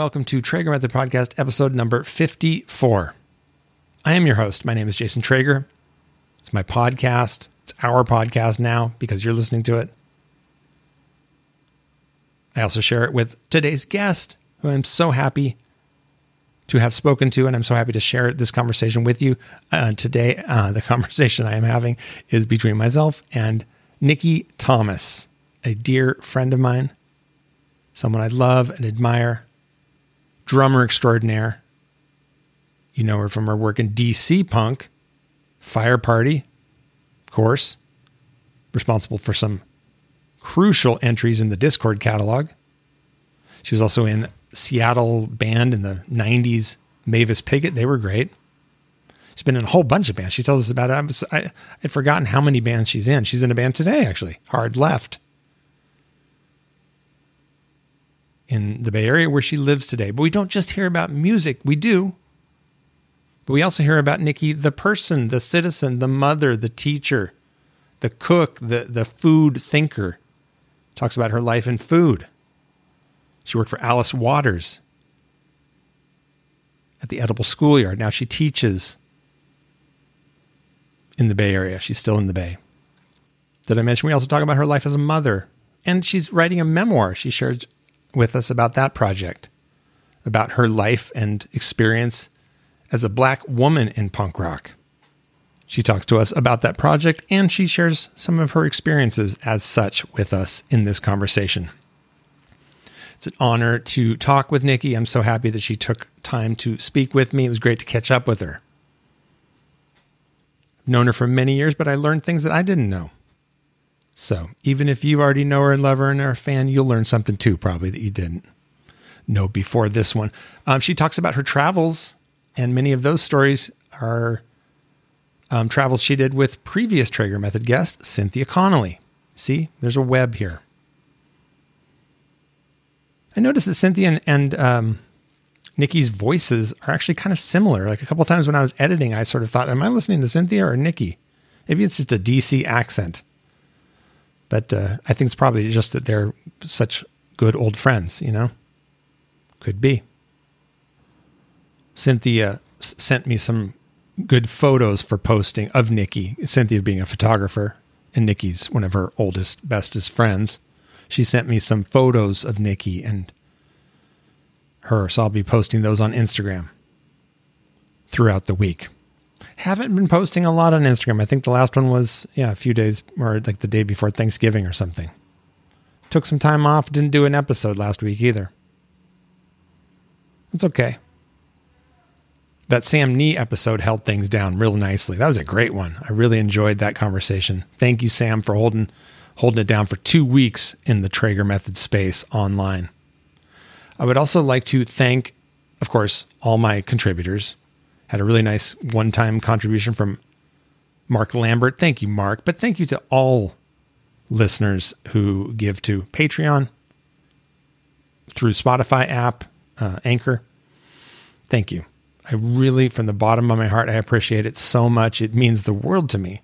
welcome to Traeger Method Podcast, episode number 54. I am your host. My name is Jason Traeger. It's my podcast. It's our podcast now because you're listening to it. I also share it with today's guest, who I'm so happy to have spoken to, and I'm so happy to share this conversation with you. Uh, today, uh, the conversation I am having is between myself and Nikki Thomas, a dear friend of mine, someone I love and admire, drummer extraordinaire. You know her from her work in DC Punk, Fire Party, of course, responsible for some crucial entries in the Dischord catalog. She was also in Seattle band in the 90s, Mavis Piggott. They were great. She's been in a whole bunch of bands. She tells us about it. I, I, I'd forgotten how many bands she's in. She's in a band today, actually, Hard Left, in the Bay Area where she lives today. But we don't just hear about music, we do. But we also hear about Nikki, the person, the citizen, the mother, the teacher, the cook, the, the food thinker. Talks about her life in food. She worked for Alice Waters at the Edible Schoolyard. Now she teaches in the Bay Area. She's still in the Bay. Did I mention we also talk about her life as a mother? And she's writing a memoir. She shares with us about that project, about her life and experience as a black woman in punk rock. She talks to us about that project and she shares some of her experiences as such with us in this conversation. It's an honor to talk with Nikki. I'm so happy that she took time to speak with me. It was great to catch up with her. I've known her for many years, but I learned things that I didn't know. So even if you already know her and love her and are a fan, you'll learn something too, probably that you didn't know before this one. Um, she talks about her travels, and many of those stories are um, travels she did with previous Traeger Method guest, Cynthia Connolly. See, there's a web here. I noticed that Cynthia and, and um, Nikki's voices are actually kind of similar. Like a couple times when I was editing, I sort of thought, am I listening to Cynthia or Nikki? Maybe it's just a DC accent. But uh, I think it's probably just that they're such good old friends, you know? Could be. Cynthia sent me some good photos for posting of Nikki, Cynthia being a photographer, and Nikki's one of her oldest, bestest friends she sent me some photos of Nikki and her. So I'll be posting those on Instagram throughout the week. Haven't been posting a lot on Instagram. I think the last one was, yeah, a few days or like the day before Thanksgiving or something. Took some time off, didn't do an episode last week either. It's okay. That Sam Nee episode held things down real nicely. That was a great one. I really enjoyed that conversation. Thank you, Sam, for holding holding it down for two weeks in the Traeger method space online. I would also like to thank, of course, all my contributors. Had a really nice one time contribution from Mark Lambert. Thank you, Mark. But thank you to all listeners who give to Patreon through Spotify app, uh, Anchor. Thank you. I really, from the bottom of my heart, I appreciate it so much. It means the world to me.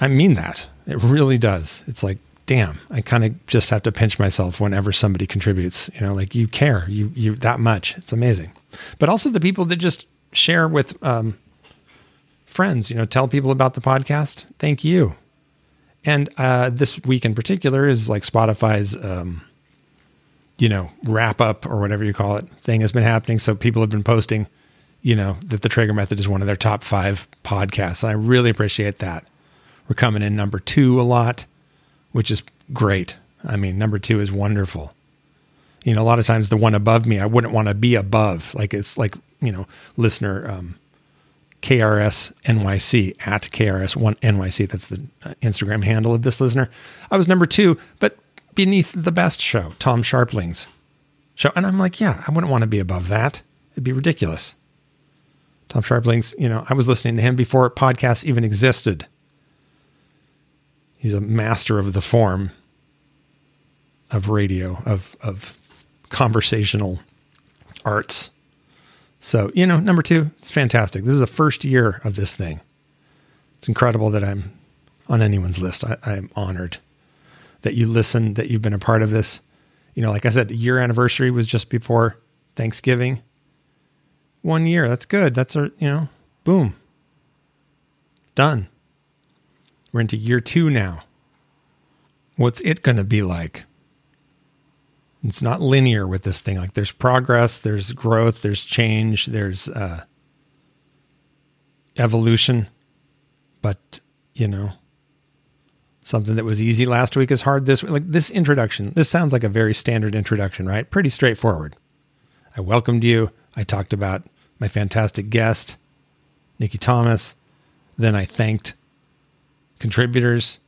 I mean that. It really does. It's like, damn, I kind of just have to pinch myself whenever somebody contributes. You know, like you care, you you that much. It's amazing. But also the people that just share with um, friends. You know, tell people about the podcast. Thank you. And uh, this week in particular is like Spotify's, um, you know, wrap up or whatever you call it thing has been happening. So people have been posting, you know, that the Traeger Method is one of their top five podcasts. And I really appreciate that. We're coming in number two a lot, which is great. I mean, number two is wonderful. You know, a lot of times the one above me, I wouldn't want to be above. Like it's like, you know, listener um, KRS NYC at KRS one NYC. That's the uh, Instagram handle of this listener. I was number two, but beneath the best show, Tom Scharpling's show. And I'm like, yeah, I wouldn't want to be above that. It'd be ridiculous. Tom Scharpling's, you know, I was listening to him before podcasts even existed he's a master of the form of radio of of conversational arts. So, you know, number 2, it's fantastic. This is the first year of this thing. It's incredible that I'm on anyone's list. I, I'm honored that you listen, that you've been a part of this. You know, like I said, year anniversary was just before Thanksgiving. One year, that's good. That's our, you know, boom. Done. We're into year two now. What's it going to be like? It's not linear with this thing. Like there's progress, there's growth, there's change, there's uh, evolution. But, you know, something that was easy last week is hard this week. Like this introduction, this sounds like a very standard introduction, right? Pretty straightforward. I welcomed you. I talked about my fantastic guest, Nikki Thomas. Then I thanked contributors.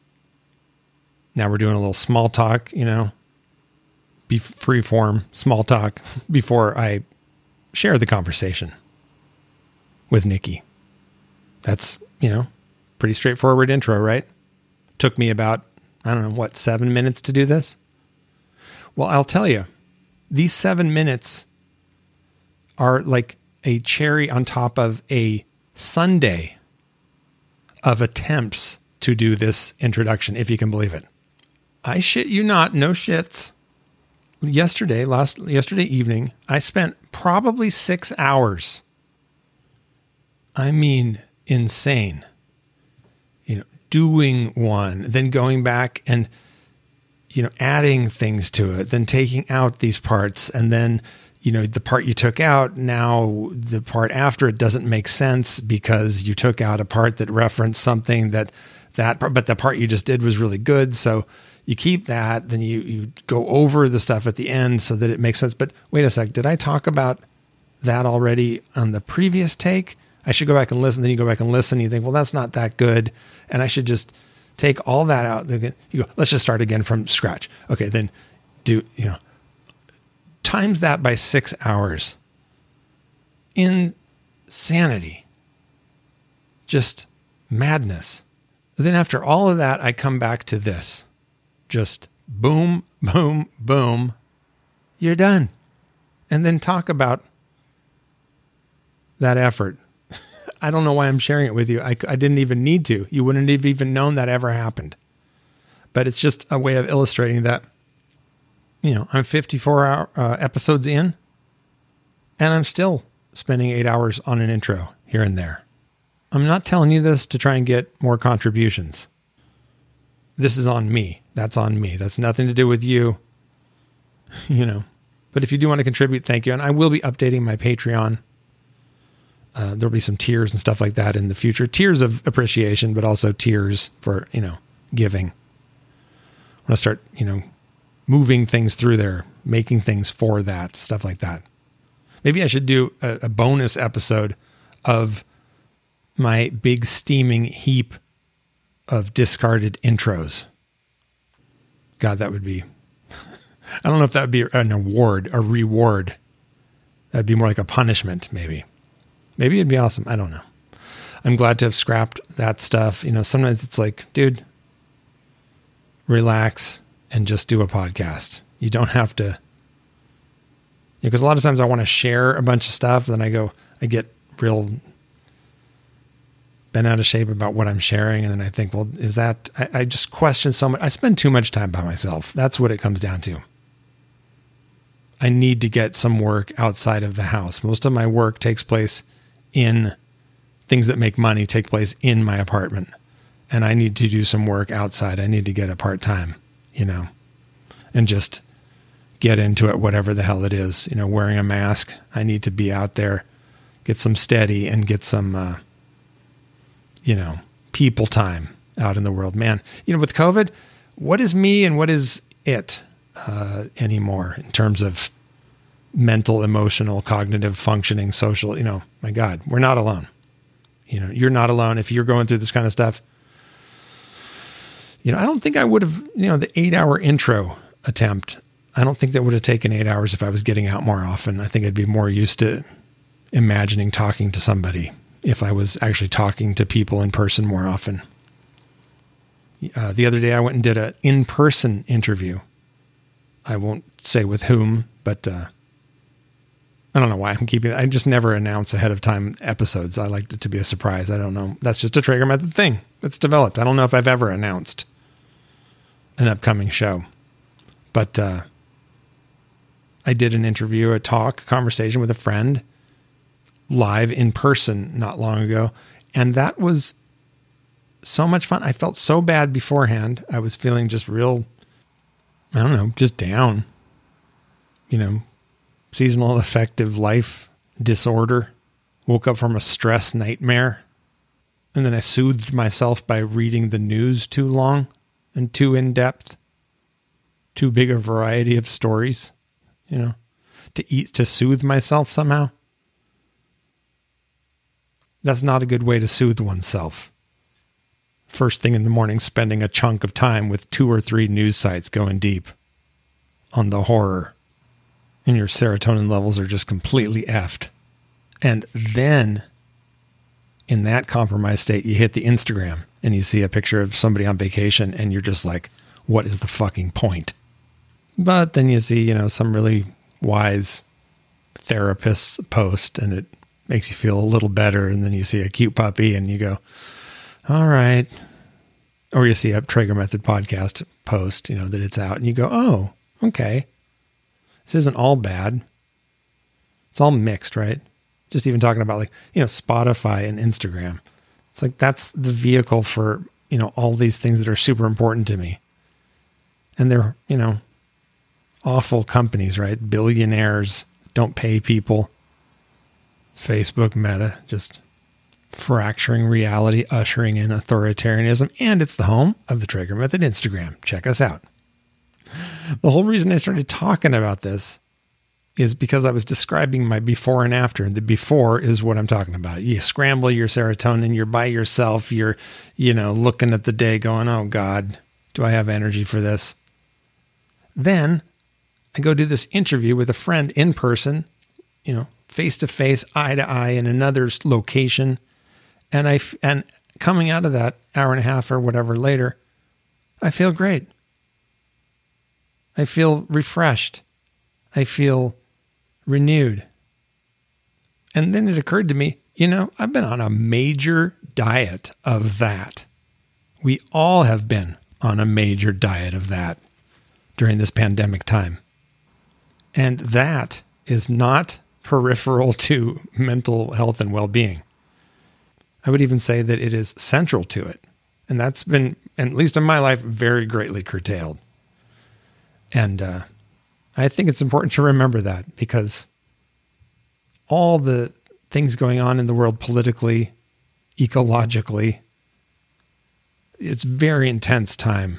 Now we're doing a little small talk, you know, be free form, small talk before I share the conversation with Nikki. That's, you know, pretty straightforward intro, right? Took me about, I don't know, what, seven minutes to do this? Well, I'll tell you, these seven minutes are like a cherry on top of a sundae of attempts to do this introduction, if you can believe it. I shit you not, no shits. Yesterday, last yesterday evening, I spent probably six hours. I mean, insane. You know, doing one, then going back and you know, adding things to it, then taking out these parts, and then you know the part you took out now the part after it doesn't make sense because you took out a part that referenced something that that but the part you just did was really good so you keep that then you you go over the stuff at the end so that it makes sense but wait a sec did i talk about that already on the previous take i should go back and listen then you go back and listen and you think well that's not that good and i should just take all that out you go let's just start again from scratch okay then do you know times that by six hours. Insanity. Just madness. Then, after all of that, I come back to this just boom, boom, boom. You're done. And then talk about that effort. I don't know why I'm sharing it with you. I, I didn't even need to. You wouldn't have even known that ever happened. But it's just a way of illustrating that you know, I'm 54 hour, uh, episodes in, and I'm still spending eight hours on an intro here and there. I'm not telling you this to try and get more contributions. This is on me. That's on me. That's nothing to do with you. You know, but if you do want to contribute, thank you. And I will be updating my Patreon. Uh, there'll be some tiers and stuff like that in the future. Tiers of appreciation, but also tiers for, you know, giving. I want to start, you know, moving things through there, making things for that, stuff like that. Maybe I should do a, a bonus episode of my big steaming heap of discarded intros. God, that would be. I don't know if that would be an award, a reward. That'd be more like a punishment, maybe. Maybe it'd be awesome. I don't know. I'm glad to have scrapped that stuff. You know, sometimes it's like, dude, relax and just do a podcast. You don't have to, because a lot of times I want to share a bunch of stuff, then I go, I get real bent out of shape about what I'm sharing, and then I think, well, is that? I, I just question so much. I spend too much time by myself. That's what it comes down to. I need to get some work outside of the house. Most of my work takes place in things that make money take place in my apartment. And I need to do some work outside. I need to get a part time you know, and just get into it, whatever the hell it is. You know, wearing a mask. I need to be out there, get some steady, and get some, uh, you know, people time out in the world. Man, you know, with COVID, what is me and what is it uh, anymore in terms of mental, emotional, cognitive functioning, social? You know, my God, we're not alone. You know, you're not alone if you're going through this kind of stuff you know, I don't think I would have, you know, the eight hour intro attempt. I don't think that would have taken eight hours if I was getting out more often. I think I'd be more used to imagining talking to somebody if I was actually talking to people in person more often. Uh, the other day, I went and did an in person interview. I won't say with whom, but uh, I don't know why I'm keeping. I just never announce ahead of time episodes. I like it to be a surprise. I don't know. That's just a Traeger method thing that's developed. I don't know if I've ever announced an upcoming show. But uh, I did an interview, a talk, conversation with a friend live in person not long ago. And that was so much fun. I felt so bad beforehand. I was feeling just real, I don't know, just down. You know, seasonal affective life disorder. Woke up from a stress nightmare. And then I soothed myself by reading the news too long and too in depth, too big a variety of stories, you know, to eat, to soothe myself somehow. That's not a good way to soothe oneself. First thing in the morning, spending a chunk of time with two or three news sites going deep on the horror, and your serotonin levels are just completely effed. And then in that compromised state, you hit the Instagram and you see a picture of somebody on vacation and you're just like, what is the fucking point? But then you see, you know, some really wise therapist's post and it makes you feel a little better. And then you see a cute puppy and you go, all right. Or you see a Traeger Method podcast post, you know, that it's out and you go, oh, okay. This isn't all bad. It's all mixed, right? Just even talking about like, you know, Spotify and Instagram. It's like that's the vehicle for, you know, all these things that are super important to me. And they're, you know, awful companies, right? Billionaires don't pay people. Facebook Meta just fracturing reality, ushering in authoritarianism, and it's the home of the Traeger Method Instagram. Check us out. The whole reason I started talking about this is because I was describing my before and after. The before is what I'm talking about. You scramble your serotonin, you're by yourself, you're, you know, looking at the day going, oh God, do I have energy for this? Then I go do this interview with a friend in person, you know, face to face, eye to eye in another location. And I, and coming out of that hour and a half or whatever later, I feel great. I feel refreshed. I feel renewed. And then it occurred to me, you know, I've been on a major diet of that. We all have been on a major diet of that during this pandemic time. And that is not peripheral to mental health and well being. I would even say that it is central to it. And that's been, at least in my life, very greatly curtailed. And uh, I think it's important to remember that because all the things going on in the world politically, ecologically, it's very intense time.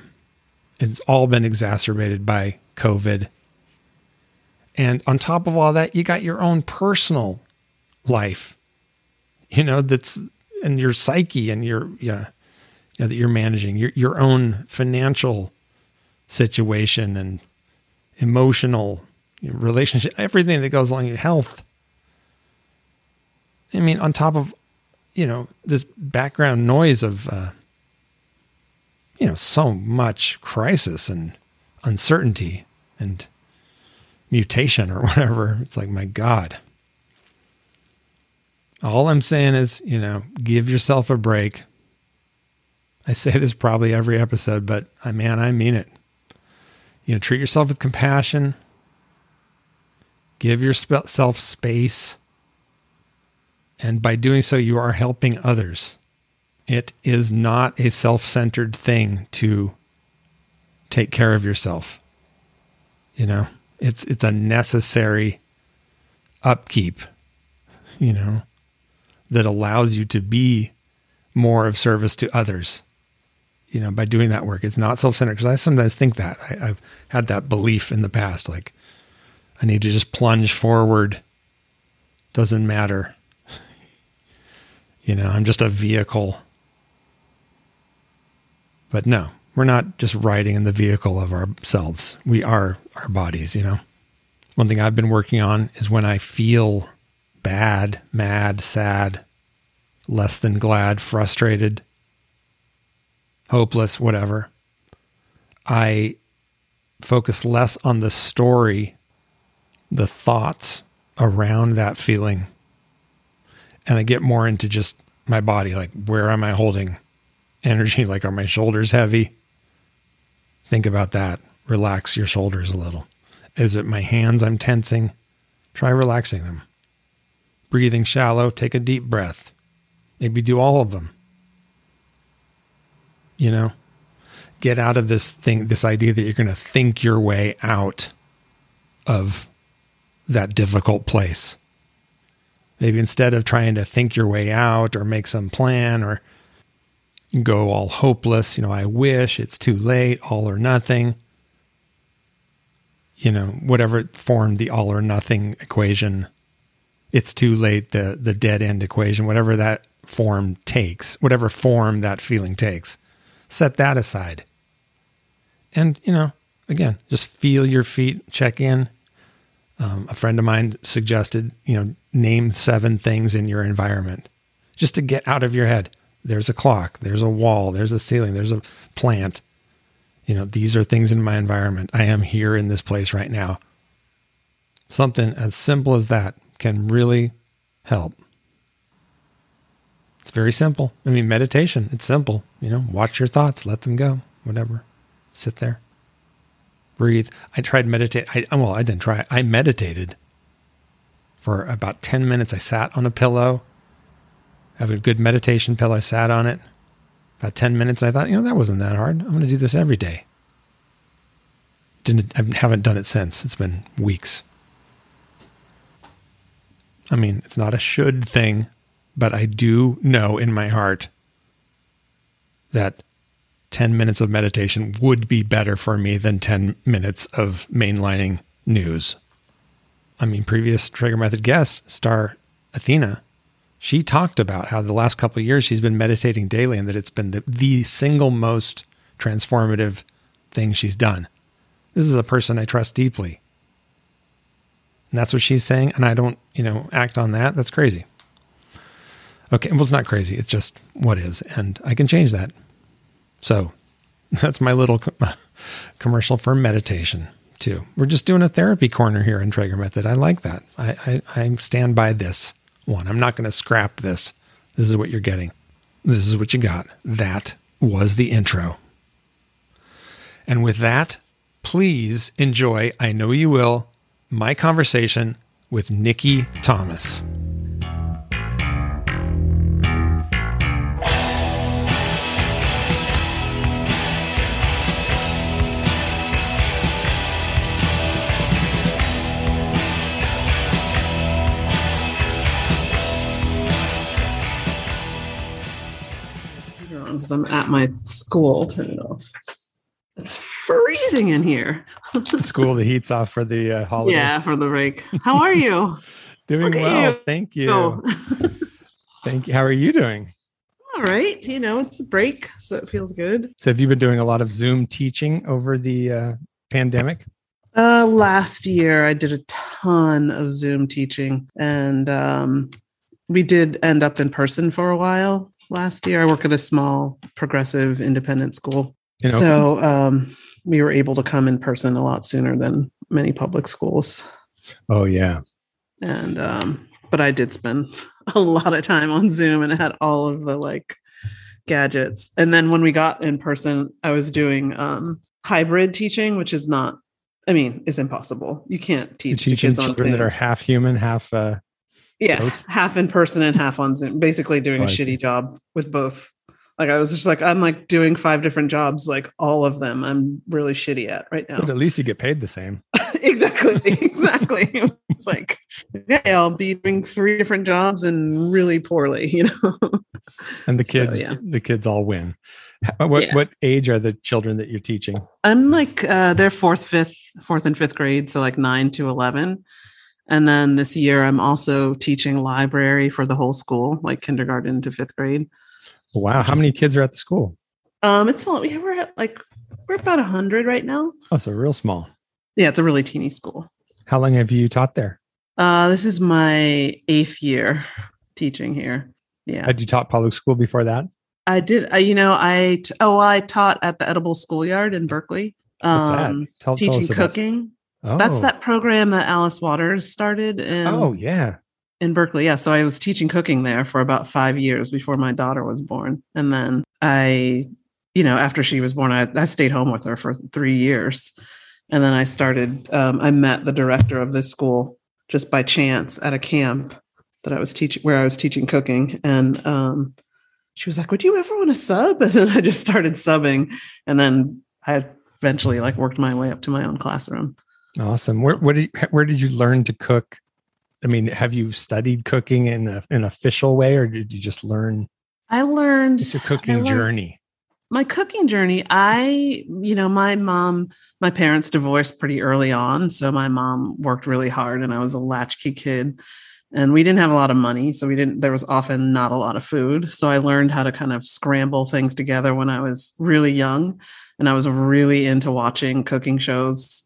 It's all been exacerbated by COVID. And on top of all that, you got your own personal life, you know, that's and your psyche and your yeah, you know, that you're managing your your own financial situation and emotional relationship, everything that goes along your health. I mean, on top of, you know, this background noise of, uh, you know, so much crisis and uncertainty and mutation or whatever. It's like, my God. All I'm saying is, you know, give yourself a break. I say this probably every episode, but I man, I mean it. You know, treat yourself with compassion. Give yourself space. And by doing so, you are helping others. It is not a self centered thing to take care of yourself. You know, it's, it's a necessary upkeep, you know, that allows you to be more of service to others you know, by doing that work. It's not self centered because I sometimes think that I, have had that belief in the past. Like, I need to just plunge forward. Doesn't matter. You know, I'm just a vehicle. But no, we're not just riding in the vehicle of ourselves. We are our bodies, you know. One thing I've been working on is when I feel bad, mad, sad, less than glad, frustrated hopeless, whatever. I focus less on the story, the thoughts around that feeling. And I get more into just my body like, where am I holding energy? Like, are my shoulders heavy? Think about that. Relax your shoulders a little. Is it my hands I'm tensing? Try relaxing them. Breathing shallow, take a deep breath. Maybe do all of them. You know, get out of this thing, this idea that you're going to think your way out of that difficult place. Maybe instead of trying to think your way out or make some plan or go all hopeless, you know, I wish it's too late, all or nothing, you know, whatever form the all or nothing equation, it's too late, the, the dead end equation, whatever that form takes, whatever form that feeling takes, set that aside. And, you know, again, just feel your feet, check in. Um, a friend of mine suggested, you know, name seven things in your environment just to get out of your head. There's a clock, there's a wall, there's a ceiling, there's a plant. You know, these are things in my environment. I am here in this place right now. Something as simple as that can really help. It's very simple. I mean, meditation, it's simple. You know, watch your thoughts, let them go, whatever. Sit there, breathe. I tried meditate. I, well, I didn't try. I meditated for about 10 minutes. I sat on a pillow, have a good meditation pillow. I sat on it about 10 minutes. And I thought, you know, that wasn't that hard. I'm going to do this every day. Didn't, I haven't done it since. It's been weeks. I mean, it's not a should thing, but I do know in my heart that 10 minutes of meditation would be better for me than 10 minutes of mainlining news. I mean, previous Traeger Method guest, Star Athena, she talked about how the last couple of years she's been meditating daily and that it's been the, the single most transformative thing she's done. This is a person I trust deeply. And that's what she's saying. And I don't, you know, act on that. That's crazy. Okay. Well, it's not crazy. It's just what is. And I can change that. So that's my little commercial for meditation too. We're just doing a therapy corner here in Traeger Method. I like that. I, I, I stand by this one. I'm not going to scrap this. This is what you're getting. This is what you got. That was the intro. And with that, please enjoy, I know you will, my conversation with Nikki Thomas. Because I'm at my school. Turn it off. It's freezing in here. school, the heat's off for the uh, holiday. Yeah, for the break. How are you? doing well. You. Thank you. Oh. Thank you. How are you doing? All right. You know, it's a break, so it feels good. So, have you been doing a lot of Zoom teaching over the uh, pandemic? Uh, last year, I did a ton of Zoom teaching, and um, we did end up in person for a while last year. I work at a small progressive independent school. so um, we were able to come in person a lot sooner than many public schools. Oh, yeah. And, um, but I did spend a lot of time on Zoom and had all of the like gadgets. And then when we got in person, I was doing um, hybrid teaching, which is not, I mean, is impossible. You can't teach You're kids children that are half human, half uh, yeah, both? half in person and half on Zoom. Basically, doing oh, a shitty job with both. Like I was just like, I'm like doing five different jobs, like all of them. I'm really shitty at right now. But at least you get paid the same. exactly, exactly. it's like, yeah, I'll be doing three different jobs and really poorly, you know. and the kids, so, yeah. the kids all win. What yeah. what age are the children that you're teaching? I'm like uh, they're fourth, fifth, fourth and fifth grade, so like nine to eleven. And then this year, I'm also teaching library for the whole school, like kindergarten to fifth grade. Wow. How many kids are at the school? Um, it's a lot. We're at like, we're about a hundred right now. Oh, so real small. Yeah. It's a really teeny school. How long have you taught there? Uh, this is my eighth year teaching here. Yeah. Had you taught public school before that? I did. Uh, you know, I, t- oh, I taught at the Edible Schoolyard in Berkeley. Um, tell, teaching tell cooking. Oh. That's that program that Alice Waters started. In, oh, yeah. In Berkeley. Yeah. So I was teaching cooking there for about five years before my daughter was born. And then I, you know, after she was born, I, I stayed home with her for three years. And then I started, um, I met the director of this school just by chance at a camp that I was teaching, where I was teaching cooking. And um, she was like, Would you ever want to sub? And then I just started subbing. And then I eventually like worked my way up to my own classroom. Awesome. Where, did, you, where did you learn to cook? I mean, have you studied cooking in a, an official way or did you just learn? I learned. It's your cooking learned, journey my cooking journey i you know my mom my parents divorced pretty early on so my mom worked really hard and i was a latchkey kid and we didn't have a lot of money so we didn't there was often not a lot of food so i learned how to kind of scramble things together when i was really young and i was really into watching cooking shows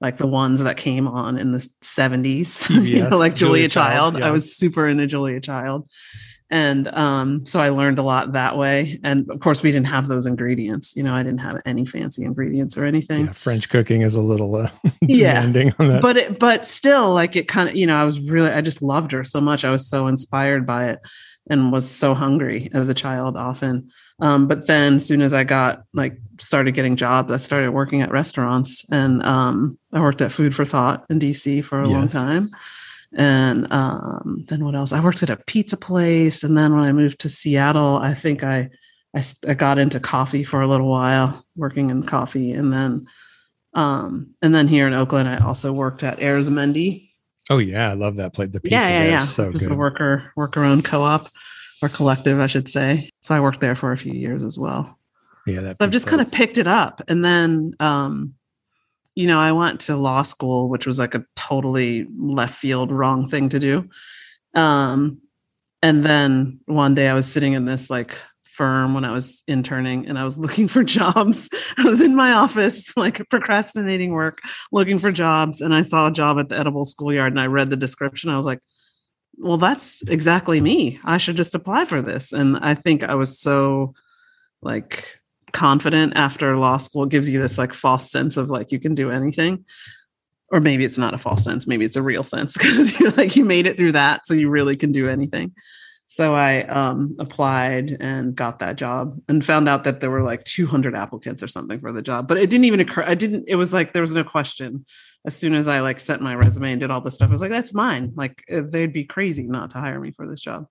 like the ones that came on in the 70s you know, like julia, julia child, child. Yeah. i was super into julia child. And um, so i learned a lot that way. And of course we didn't have those ingredients. You know i didn't have any fancy ingredients or anything. Yeah, french cooking is a little uh, demanding yeah. on that. But it, but still like it kind of you know i was really i just loved her so much. I was so inspired by it and was so hungry as a child often um, but then as soon as i got like started getting jobs i started working at restaurants and um, i worked at food for thought in dc for a yes. long time and um, then what else? I worked at a pizza place, and then when I moved to Seattle, I think I, I, I got into coffee for a little while, working in coffee, and then um, and then here in Oakland, I also worked at Arizmendi. Oh yeah, I love that place. The pizza yeah, yeah, yeah. So it's a worker worker owned co-op or collective, I should say. So I worked there for a few years as well. Yeah, that so I've just kind of picked it up, and then um, you know, I went to law school, which was like a totally left field wrong thing to do. Um, and then one day I was sitting in this like firm when I was interning and I was looking for jobs. I was in my office, like procrastinating work, looking for jobs. And I saw a job at the edible schoolyard and I read the description. I was like, well, that's exactly me. I should just apply for this. And I think I was so like confident after law school gives you this like false sense of like you can do anything or maybe it's not a false sense maybe it's a real sense because you're like you made it through that so you really can do anything so i um, applied and got that job and found out that there were like 200 applicants or something for the job but it didn't even occur i didn't it was like there was no question as soon as i like sent my resume and did all this stuff i was like that's mine like uh, they'd be crazy not to hire me for this job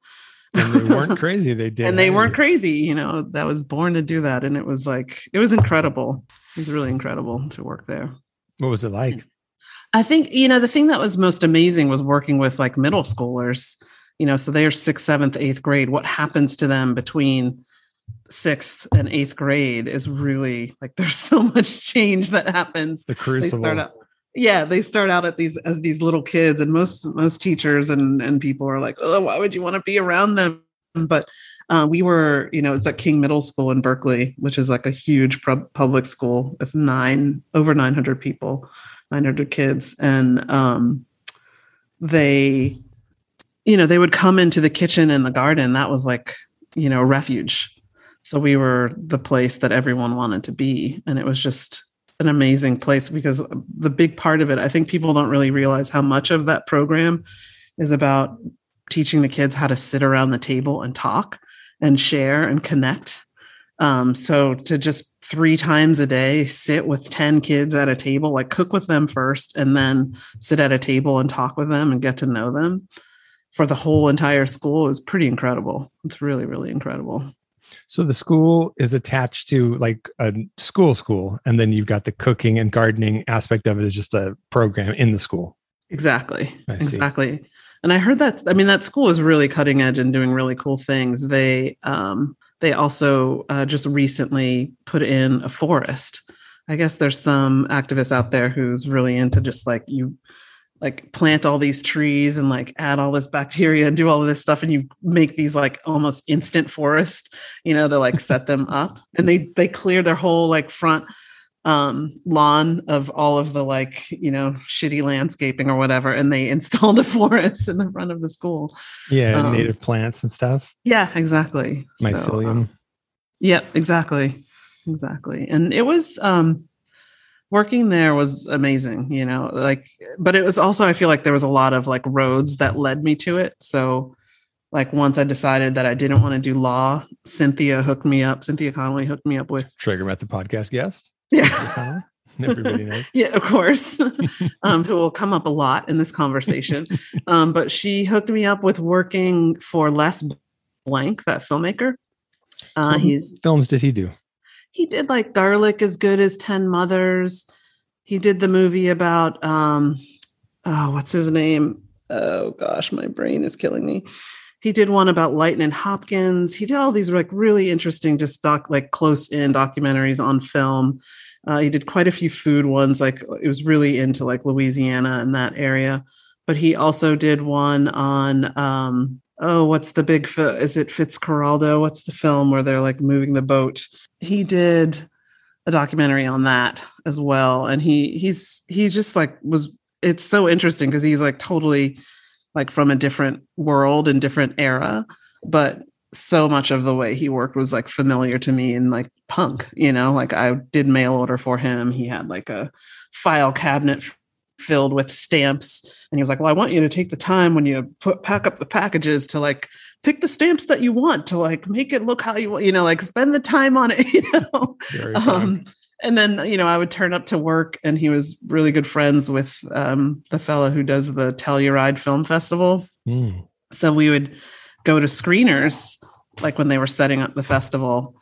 and they weren't crazy. They did, and they weren't crazy. You know, that was born to do that, and it was like it was incredible. It was really incredible to work there. What was it like? I think you know the thing that was most amazing was working with like middle schoolers. You know, so they are sixth, seventh, eighth grade. What happens to them between sixth and eighth grade is really like there's so much change that happens. The crucible. They start out, yeah they start out at these as these little kids and most most teachers and and people are like oh why would you want to be around them? But uh, we were you know it's at king middle school in berkeley which is like a huge public school with nine over 900 people 900 kids. And um they you know they would come into the kitchen and the garden. That was like you know refuge. So we were the place that everyone wanted to be and it was just an amazing place because the big part of it, I think people don't really realize how much of that program is about teaching the kids how to sit around the table and talk and share and connect. Um, so to just three times a day sit with 10 kids at a table, like cook with them first and then sit at a table and talk with them and get to know them for the whole entire school is pretty incredible. It's really, really incredible. So the school is attached to like a school school, and then you've got the cooking and gardening aspect of it is just a program in the school. Exactly. Exactly. And I heard that I mean that school is really cutting edge and doing really cool things. They um they also uh, just recently put in a forest. I guess there's some activists out there who's really into just like you like plant all these trees and like add all this bacteria and do all of this stuff and you make these like almost instant forest you know to like set them up. And they they clear their whole like front um lawn of all of the like you know shitty landscaping or whatever and they installed a forest in the front of the school. Yeah um, native plants and stuff? Yeah exactly. Mycelium. so, um, yeah exactly. Exactly. And it was um working there was amazing you know like but it was also i feel like there was a lot of like roads that led me to it so like once i decided that i didn't want to do law cynthia hooked me up cynthia connolly hooked me up with Traeger Method podcast guest yeah Everybody knows. yeah, of course, um, who will come up a lot in this conversation. um, but she hooked me up with working for Les Blank, that filmmaker. Uh, he's films did he do? He did like Garlic as Good as Ten Mothers. He did the movie about um, oh, what's his name? Oh gosh, my brain is killing me. He did one about Lightnin' Hopkins. He did all these like really interesting, just doc like close in documentaries on film. Uh, he did quite a few food ones. Like it was really into like Louisiana and that area. But he also did one on um, oh, what's the big? Is it Fitzcarraldo? What's the film where they're like moving the boat? He did a documentary on that as well, and he he's he just like was. It's so interesting because he's like totally like from a different world and different era, but so much of the way he worked was like familiar to me and like punk, you know, like I did mail order for him. He had like a file cabinet filled with stamps and he was like, "Well, I want you to take the time when you put pack up the packages to like pick the stamps that you want to like make it look how you want, you know, like spend the time on it, you know." Um, and then you know i would turn up to work and he was really good friends with um, the fellow who does the telluride film festival Mm. so we would go to screeners like when they were setting up the festival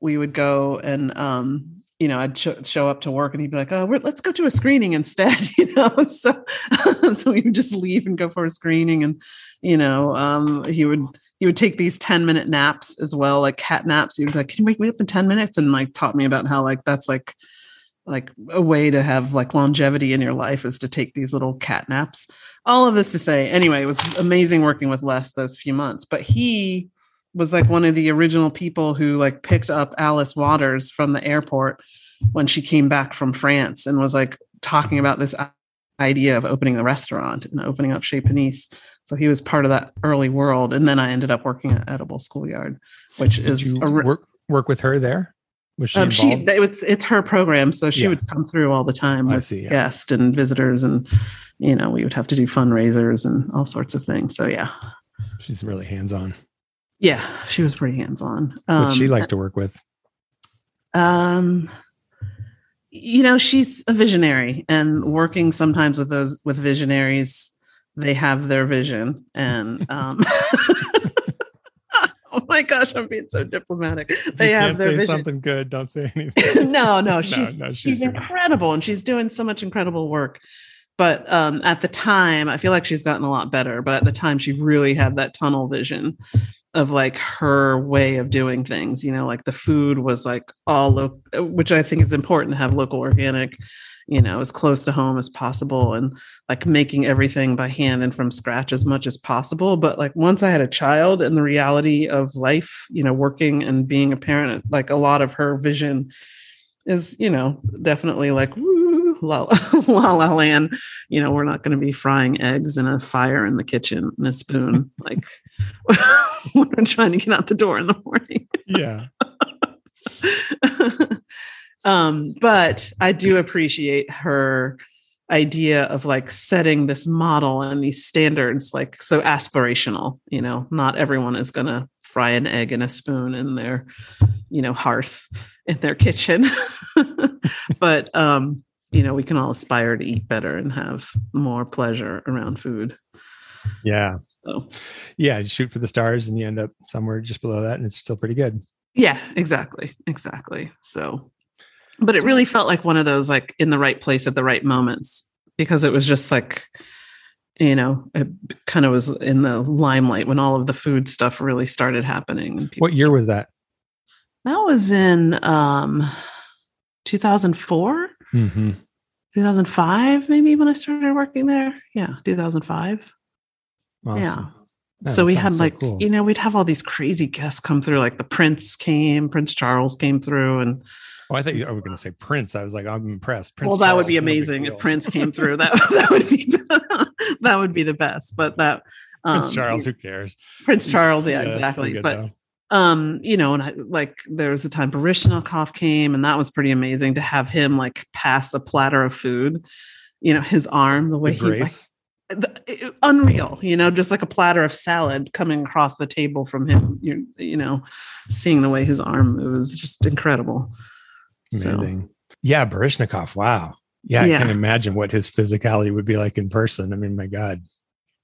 we would go and um you know i'd sh- show up to work and he'd be like oh we're, let's go to a screening instead you know so so we would just leave and go for a screening and you know um he would he would take these 10 minute naps as well like cat naps. He was like can you wake me up in 10 minutes? And like taught me about how like that's like like a way to have like longevity in your life is to take these little cat naps. All of this to say anyway it was amazing working with les those few months but he was like one of the original people who like picked up alice waters from the airport when she came back from france and was like talking about this idea of opening a restaurant and opening up chez panisse so he was part of that early world and then i ended up working at edible schoolyard which Did is a re- work work with her there? Was she um, she it's it's her program so she Yeah. would come through all the time I with see, yeah. guests and visitors and you know we would have to do fundraisers and all sorts of things so yeah She's really hands on. yeah she was pretty hands-on What's she Um, like to work with? um you know she's a visionary and working sometimes with those with visionaries they have their vision and um oh my gosh i'm being so diplomatic they you have their say vision something good. Don't say anything. no, no, she's no, she's she's, incredible and she's doing so much incredible work. But um, at the time, I feel like she's gotten a lot better. But at the time, she really had that tunnel vision of like her way of doing things. You know, like the food was like all lo- which I think is important to have local organic. You know, as close to home as possible, and like making everything by hand and from scratch as much as possible. But like once I had a child and the reality of life, you know, working and being a parent, like a lot of her vision is, you know, definitely like woo, la la la land. You know, we're not going to be frying eggs in a fire in the kitchen and a spoon, like when I'm trying to get out the door in the morning. yeah. Um, but I do appreciate her idea of like setting this model and these standards like so aspirational you know not everyone is going to fry an egg in a spoon in their you know hearth in their kitchen but um you know we can all aspire to eat better and have more pleasure around food Yeah. so Yeah. You shoot for the stars and you end up somewhere just below that and it's still pretty good. Yeah, exactly. Exactly. So, but it really felt like one of those like in the right place at the right moments because it was just like, you know, it kind of was in the limelight when all of the food stuff really started happening. And What year was that? That was in um 2004, Mm-hmm. 2005, maybe when I started working there. Yeah, 2005. Yeah. so we had like you know we'd have all these crazy guests come through like the prince came prince charles came through and oh, I thought you were going to say Prince. I was like, I'm impressed. Prince well that would be amazing if prince came through that that would be that would be the best but that Prince um, Charles, who cares? prince charles yeah, pretty exactly but though. um you know and I, like there was a time Baryshnikov came and that was pretty amazing to have him like pass a platter of food you know his arm the way With he like, the, it- unreal you know just like a platter of salad coming across the table from him you you know seeing the way his arm it was just incredible So, Amazing. Yeah, Baryshnikov. Wow. Yeah, I can imagine what his physicality would be like in person. I mean, my God.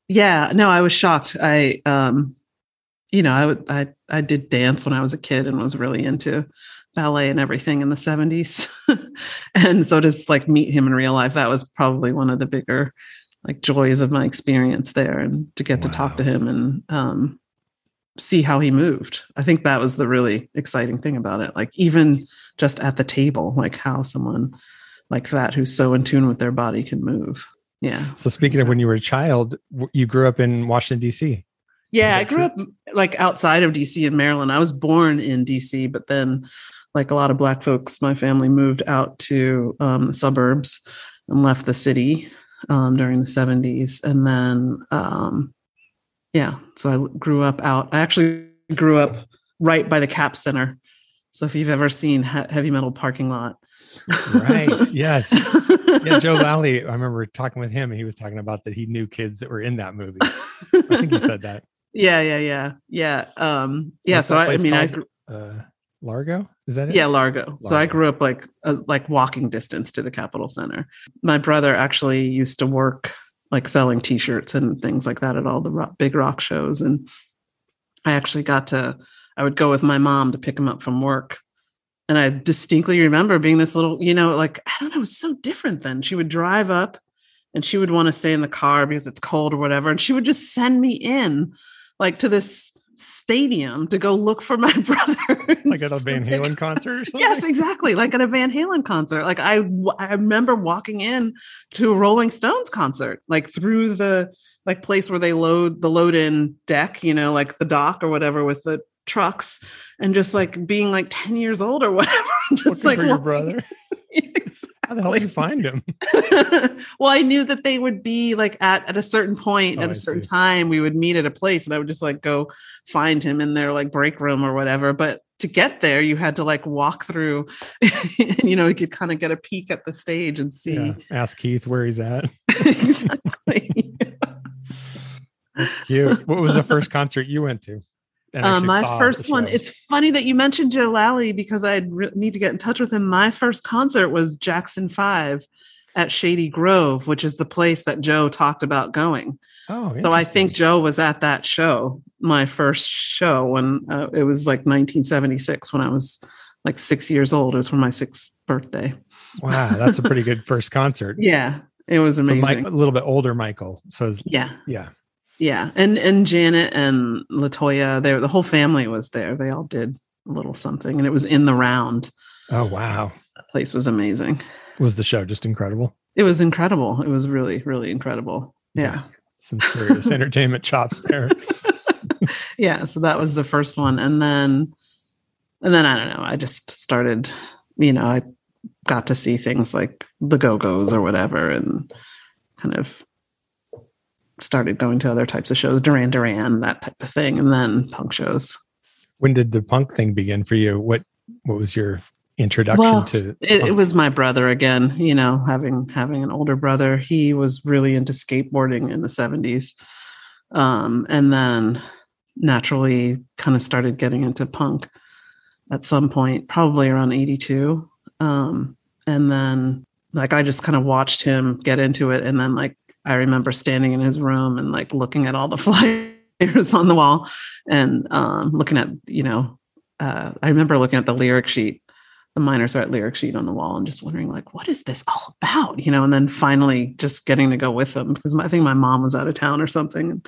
Yeah, no, I was shocked. I um you know, I would I I did dance when I was a kid and was really into ballet and everything in the 70s. and so to like meet him in real life, that was probably one of the bigger like joys of my experience there and to get to talk to him and um see how he moved. I think that was the really exciting thing about it. Like even just at the table, like how someone like that who's so in tune with their body can move. Yeah. So, speaking of when you were a child, you grew up in Washington, D.C. Yeah, I grew up like outside of DC in Maryland. I was born in DC, but then, like a lot of Black folks, my family moved out to um, the suburbs and left the city um, during the 70s. And then, um, yeah, so I grew up out. I actually grew up right by the Cap Center. So if you've ever seen heavy metal parking lot, Right. yes. Yeah, Joe Lally. I remember talking with him. and He was talking about that he knew kids that were in that movie. I think he said that. yeah, yeah, yeah, yeah. Um, yeah. What's So I, I mean, I called? grew, Uh, Largo. Is that it? yeah largo. so i grew up like uh, like walking distance to the capitol center my brother actually used to work like selling t-shirts and things like that at all the rock, big rock shows. And i actually got to i would go with my mom to pick him up from work. And i distinctly remember being this little you know like i don't know it was so different then. She would drive up and she would want to stay in the car because it's cold or whatever and she would just send me in like to this stadium to go look for my brother Like at a Van Halen concert or something? Yes, exactly. Like at a Van Halen concert. Like I I remember walking in to a Rolling Stones concert, like through the like place where they load the load in deck, you know, like the dock or whatever with the trucks, and just like being like ten years old or whatever. just Looking like for your brother. How the hell did you find him? well, I knew that they would be like at at a certain point Oh, at I a certain see. time. We would meet at a place, and I would just like go find him in their like break room or whatever. But to get there, you had to like walk through. and you know, you could kind of get a peek at the stage and see Yeah. Ask Keith where he's at. exactly. That's cute. what was the first concert you went to? And Uh, my first one. It's funny that you mentioned Joe Lally because I re- need to get in touch with him. My first concert was Jackson Five at Shady Grove, which is the place that Joe talked about going. oh, So I think. Joe was at that show, my first show when uh, it was like 1976 when I was like six years old. It was for my sixth birthday. wow, that's a pretty good first concert. Yeah, it was So amazing. Mike, a little bit older Michael. So it's- yeah, yeah, yeah, and and Janet and Latoya, there, the whole family was there. They all did a little something, and it was in the round. oh wow, That place was amazing. was the show just incredible? It was incredible. It was really, really incredible. Yeah. some serious entertainment chops there. yeah so that was the first one and then and then i don't know i just started you know i got to see things like the go-go's or whatever and kind of started going to other types of shows duran duran that type of thing and then punk shows When did the punk thing begin for you? What what was your introduction Well, to? it, it was my brother again you know having having an older brother he was really into skateboarding in the 70s um and then naturally kind of started getting into punk at some point probably around 82 um and then like i just kind of watched him get into it and then like i remember standing in his room and like looking at all the flyers on the wall and um looking at you know uh i remember looking at the lyric sheet the minor threat lyric sheet on the wall and just wondering like what is this all about you know? And then finally just getting to go with them because i think my mom was out of town or something.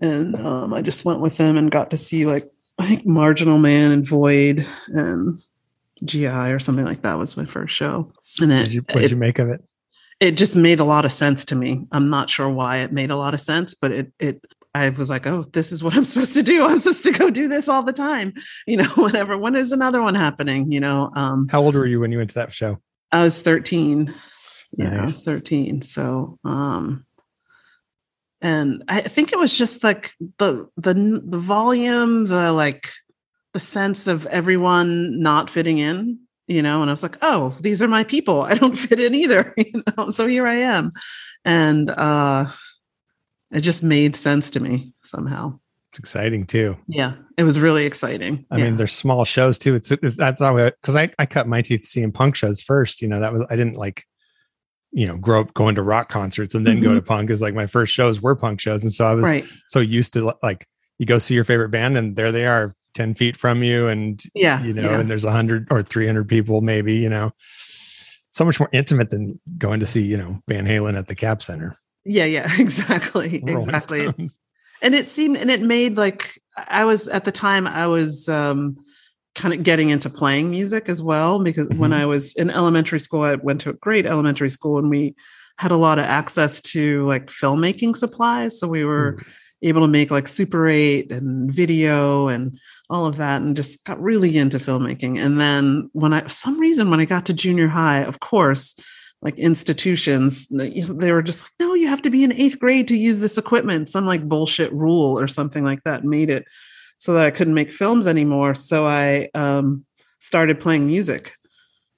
And um, i just went with them and got to see like i think marginal man and void and gi or something like that was my first show. And then What did you, what did it, you make of it? It just made a lot of sense to me i'm not sure why it made a lot of sense but it it I was like, oh, this is what I'm supposed to do. I'm supposed to go do this all the time. You know, whenever when is another one happening? You know, um, How old were you when you went to that show? I was 13. Yeah, I was 13. So, um, and I think it was just like the the the volume, the like the sense of everyone not fitting in, you know. And I was like, oh, these are my people. I don't fit in either, you know. So here I am, and uh, it just made sense to me somehow. It's exciting too. Yeah, it was really exciting. I yeah. mean, they're small shows too. It's, it's that's how because I, I cut my teeth seeing punk shows first. You know, that was I didn't like, you know, grow up going to rock concerts and then go to punk. Is like my first shows were punk shows, and so I was right. so used to like you go see your favorite band and there they are 10 feet from you and Yeah, you know yeah. and there's 100 or 300 people maybe you know so much more intimate than going to see you know van halen at the cap center yeah, yeah, exactly, Rolling exactly. Stones. and it seemed and it made like i was at the time i was um kind of getting into playing music as well because when Mhm. i was in elementary school i went to a great elementary school and we had a lot of access to like filmmaking supplies so we were able to make like super 8 and video and all of that and just got really into filmmaking. And then when i some reason when i got to junior high of course like institutions they were just like no you have to be in eighth grade to use this equipment. Some like bullshit rule or something like that made it so that i couldn't make films anymore. So i um, started playing music.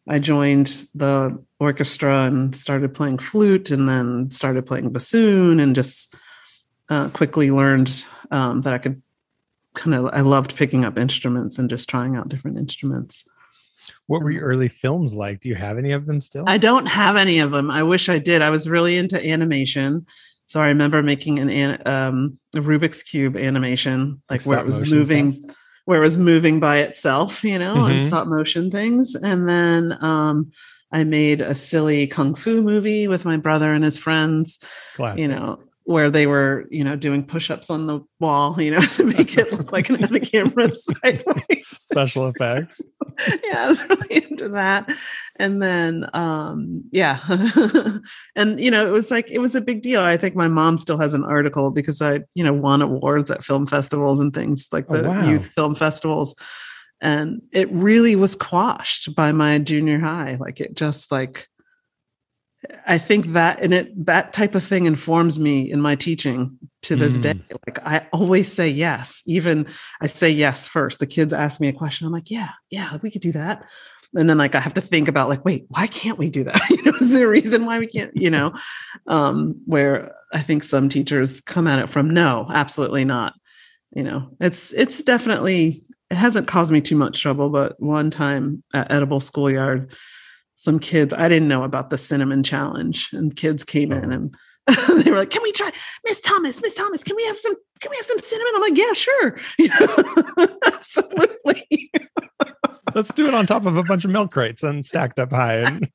I joined the orchestra and started playing flute and then started playing bassoon and just uh, quickly learned um, that i could kind of i loved picking up instruments and just trying out different instruments what were your early films like do you have any of them still I don't have any of them. I wish I did. I was really into animation. So I remember making an, um, a Rubik's cube animation, like where it was moving, where it was moving by itself, you know, and Mhm. stop motion things. And then um, I made a silly kung fu movie with my brother and his friends, Classic. you know, where they were, you know, doing push-ups on the wall, you know, to make it look like the camera sideways special effects yeah, I was really into that. And then um yeah. and you know, it was like it was a big deal. I think my mom still has an article because I, you know, won awards at film festivals and things like Oh, the wow. youth film festivals. And it really was quashed by my junior high. Like it just like I think that and it that type of thing informs me in my teaching to this Mm. day. Like I always say yes. Even I say yes first. The kids ask me a question. I'm like, yeah, yeah, we could do that. And then like I have to think about like, wait, why can't we do that? you know, is there a reason why we can't, you know? Um, where I think some teachers come at it from no, absolutely not. You know, it's it's definitely it hasn't caused me too much trouble, but one time at Edible Schoolyard, some kids I didn't know about the cinnamon challenge, and kids came in Oh. and they were like, "Can we try, Miss Thomas? Miss Thomas, can we have some? Can we have some cinnamon?" I'm like, "Yeah, sure, you know, absolutely." let's do it on top of a bunch of milk crates and stacked up high and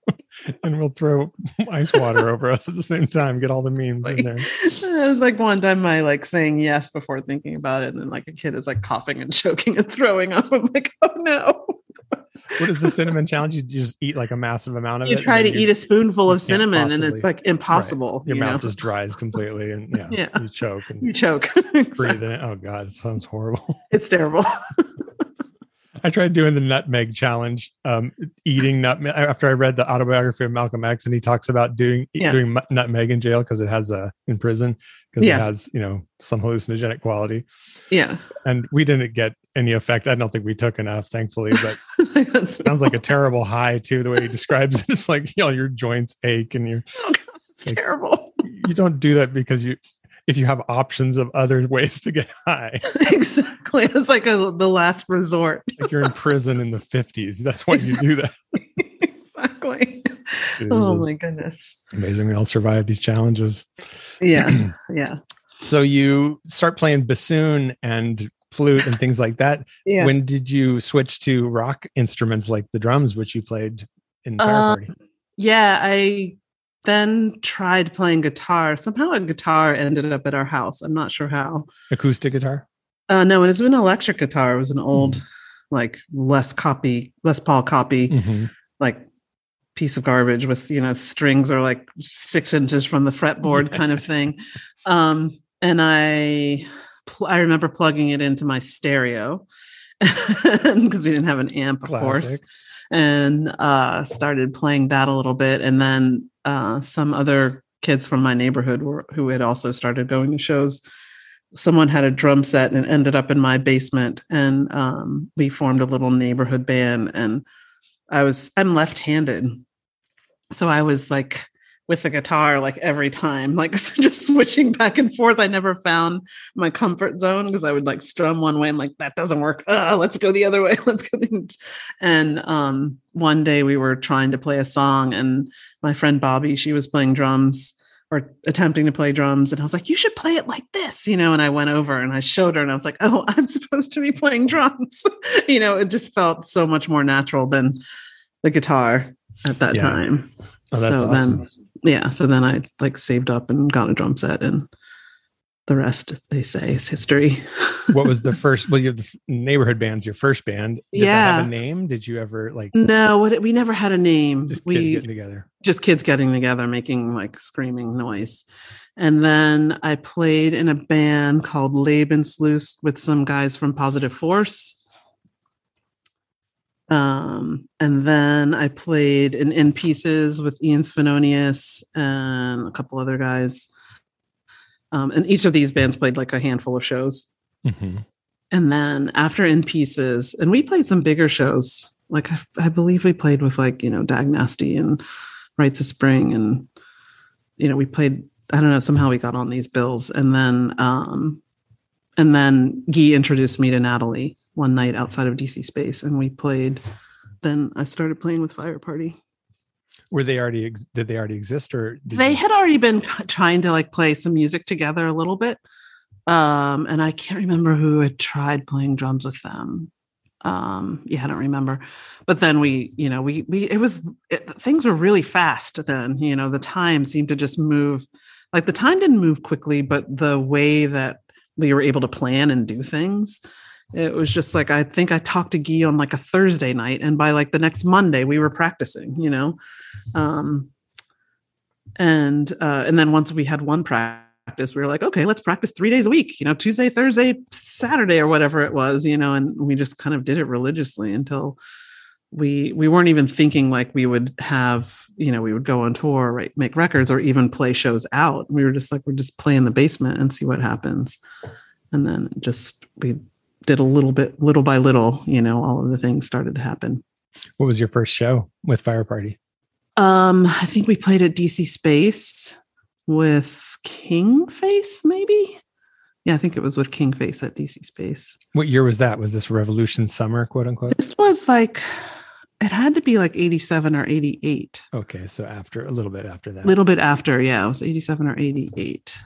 and we'll throw ice water over us at the same time get all the memes in there it was like one time I like saying yes before thinking about it, and then like a kid is like coughing and choking and throwing up. I'm like, "Oh no!" What is the cinnamon challenge you just eat like a massive amount of it. You it try to and then eat a spoonful of cinnamon, and it's like impossible. your you mouth know? just dries completely and yeah, Yeah. you choke and you choke. breathe in it oh god it sounds horrible It's terrible. I tried doing the nutmeg challenge, um, eating nutmeg after I read the autobiography of Malcolm X, and he talks about doing Yeah. doing nutmeg in jail because it has a in prison because Yeah. it has you know some hallucinogenic quality. Yeah, And we didn't get any effect. I don't think we took enough, thankfully. But sounds like a terrible high too. The way he describes it, it's like you know your joints ache and you oh God, it's terrible. you don't do that because you if you have options of other ways to get high. exactly. It's like a, the last resort. Like you're in prison in the fifties. That's why you do that. exactly. Oh my goodness. amazing. We all survive these challenges. Yeah. Yeah. So you start playing bassoon and flute and things like that. Yeah. When did you switch to rock instruments like the drums, which you played in Fire Um, Party? yeah. I then tried playing guitar. Somehow a guitar ended up at our house. I'm not sure how. Acoustic guitar? Uh, no, it was an electric guitar. It was an old, like less copy, Les Paul copy, Mhm. like piece of garbage with you know strings are like six inches from the fretboard kind of thing. Um, and I, pl- I remember plugging it into my stereo because we didn't have an amp, of Classic. course, and uh, started playing that a little bit. And then uh, some other kids from my neighborhood were, who had also started going to shows someone had a drum set and ended up in my basement and um, we formed a little neighborhood band and i was i'm left-handed so i was like with the guitar like every time, like just switching back and forth. I never found my comfort zone because I would like strum one way and like that doesn't work. Uh, let's go the other way. Let's go. And um, one day we were trying to play a song, and my friend Bobby, she was playing drums or attempting to play drums, and I was like, "You should play it like this," you know. And I went over and I showed her, and I was like, "Oh, I'm supposed to be playing drums." you know, it just felt so much more natural than the guitar at that Yeah. time Oh, that's so awesome. then yeah so then i like saved up and got a drum set and the rest they say is history what was the first? Well, you have the neighborhood bands. Your first band. Did that have a name? Did you ever like no what we never had a name just kids we getting together? just kids getting together making like screaming noise and then i played in a band called Lebensluss with some guys from positive force um and then i played in in pieces with ian Svenonius and a couple other guys. Um and each of these bands played like a handful of shows. Hmm and then after in pieces and we played some bigger shows. Like i, I believe we played with like you know dag nasty and rites of spring and you know we played i don't know somehow we got on these bills. And then um and then guy introduced me to natalie one night outside of dc space and we played. Then i started playing with fire party. Were they already? Ex- did they already exist, or they you- had already been trying to like play some music together a little bit. Um and i can't remember who had tried playing drums with them. Um yeah i don't remember. But then we you know we we it was it, things were really fast then you know the time seemed to just move like the time didn't move quickly but the way that we were able to plan and do things. It was just like i think i talked to guy on like a thursday night and by like the next monday we were practicing you know? Um and uh and then once we had one practice we were like okay let's practice three days a week you know tuesday thursday saturday or whatever it was you know? And we just kind of did it religiously until we we weren't even thinking like we would have you know we would go on tour right make records or even play shows out we were just like we're just play in the basement and see what happens and then just we did a little bit little by little you know all of the things started to happen What was your first show with Fire Party? um, I think we played at DC Space with King Face, maybe. Yeah, I think it was with King Face at DC Space. What year was that? Was this Revolution Summer, quote unquote? This was like, it had to be like 87 or 88. Okay, so after a little bit after that. A little bit after. Yeah, it was 87 or 88,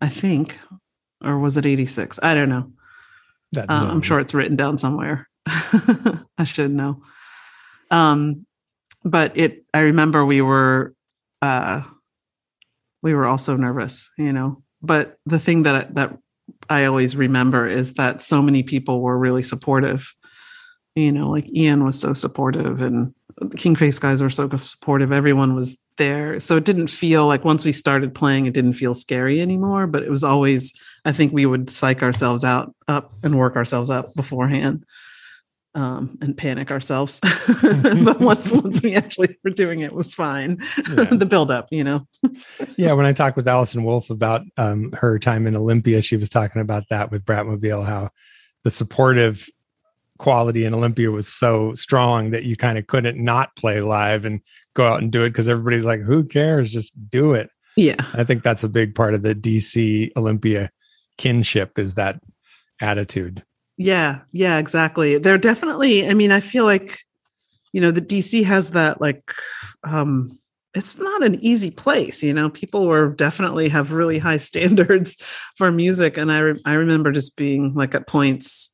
I think. Or was it 86? I don't know. That Uh, I'm sure it's written down somewhere. I should know. Um, but it. I remember we were, uh, we were also nervous, you know. But the thing that that I always remember is that so many people were really supportive. You know, like Ian was so supportive, and the King Face guys were so supportive. Everyone was there, so it didn't feel like once we started playing, it didn't feel scary anymore. But it was always I think we would psych ourselves out up and work ourselves up beforehand um, and panic ourselves. but once once we actually were doing it, it was fine. Yeah. the build up, you know. yeah, when I talked with Allison Wolfe about um, her time in Olympia, she was talking about that with Bratmobile, how the supportive quality in Olympia was so strong that you kind of couldn't not play live and go out and do it because everybody's like, who cares? Just do it. Yeah. I think that's a big part of the DC Olympia kinship is that attitude. Yeah, yeah, exactly. They're definitely, I mean, I feel like, you know, the DC has that like um it's not an easy place, you know. People were definitely have really high standards for music and I re- I remember just being like at points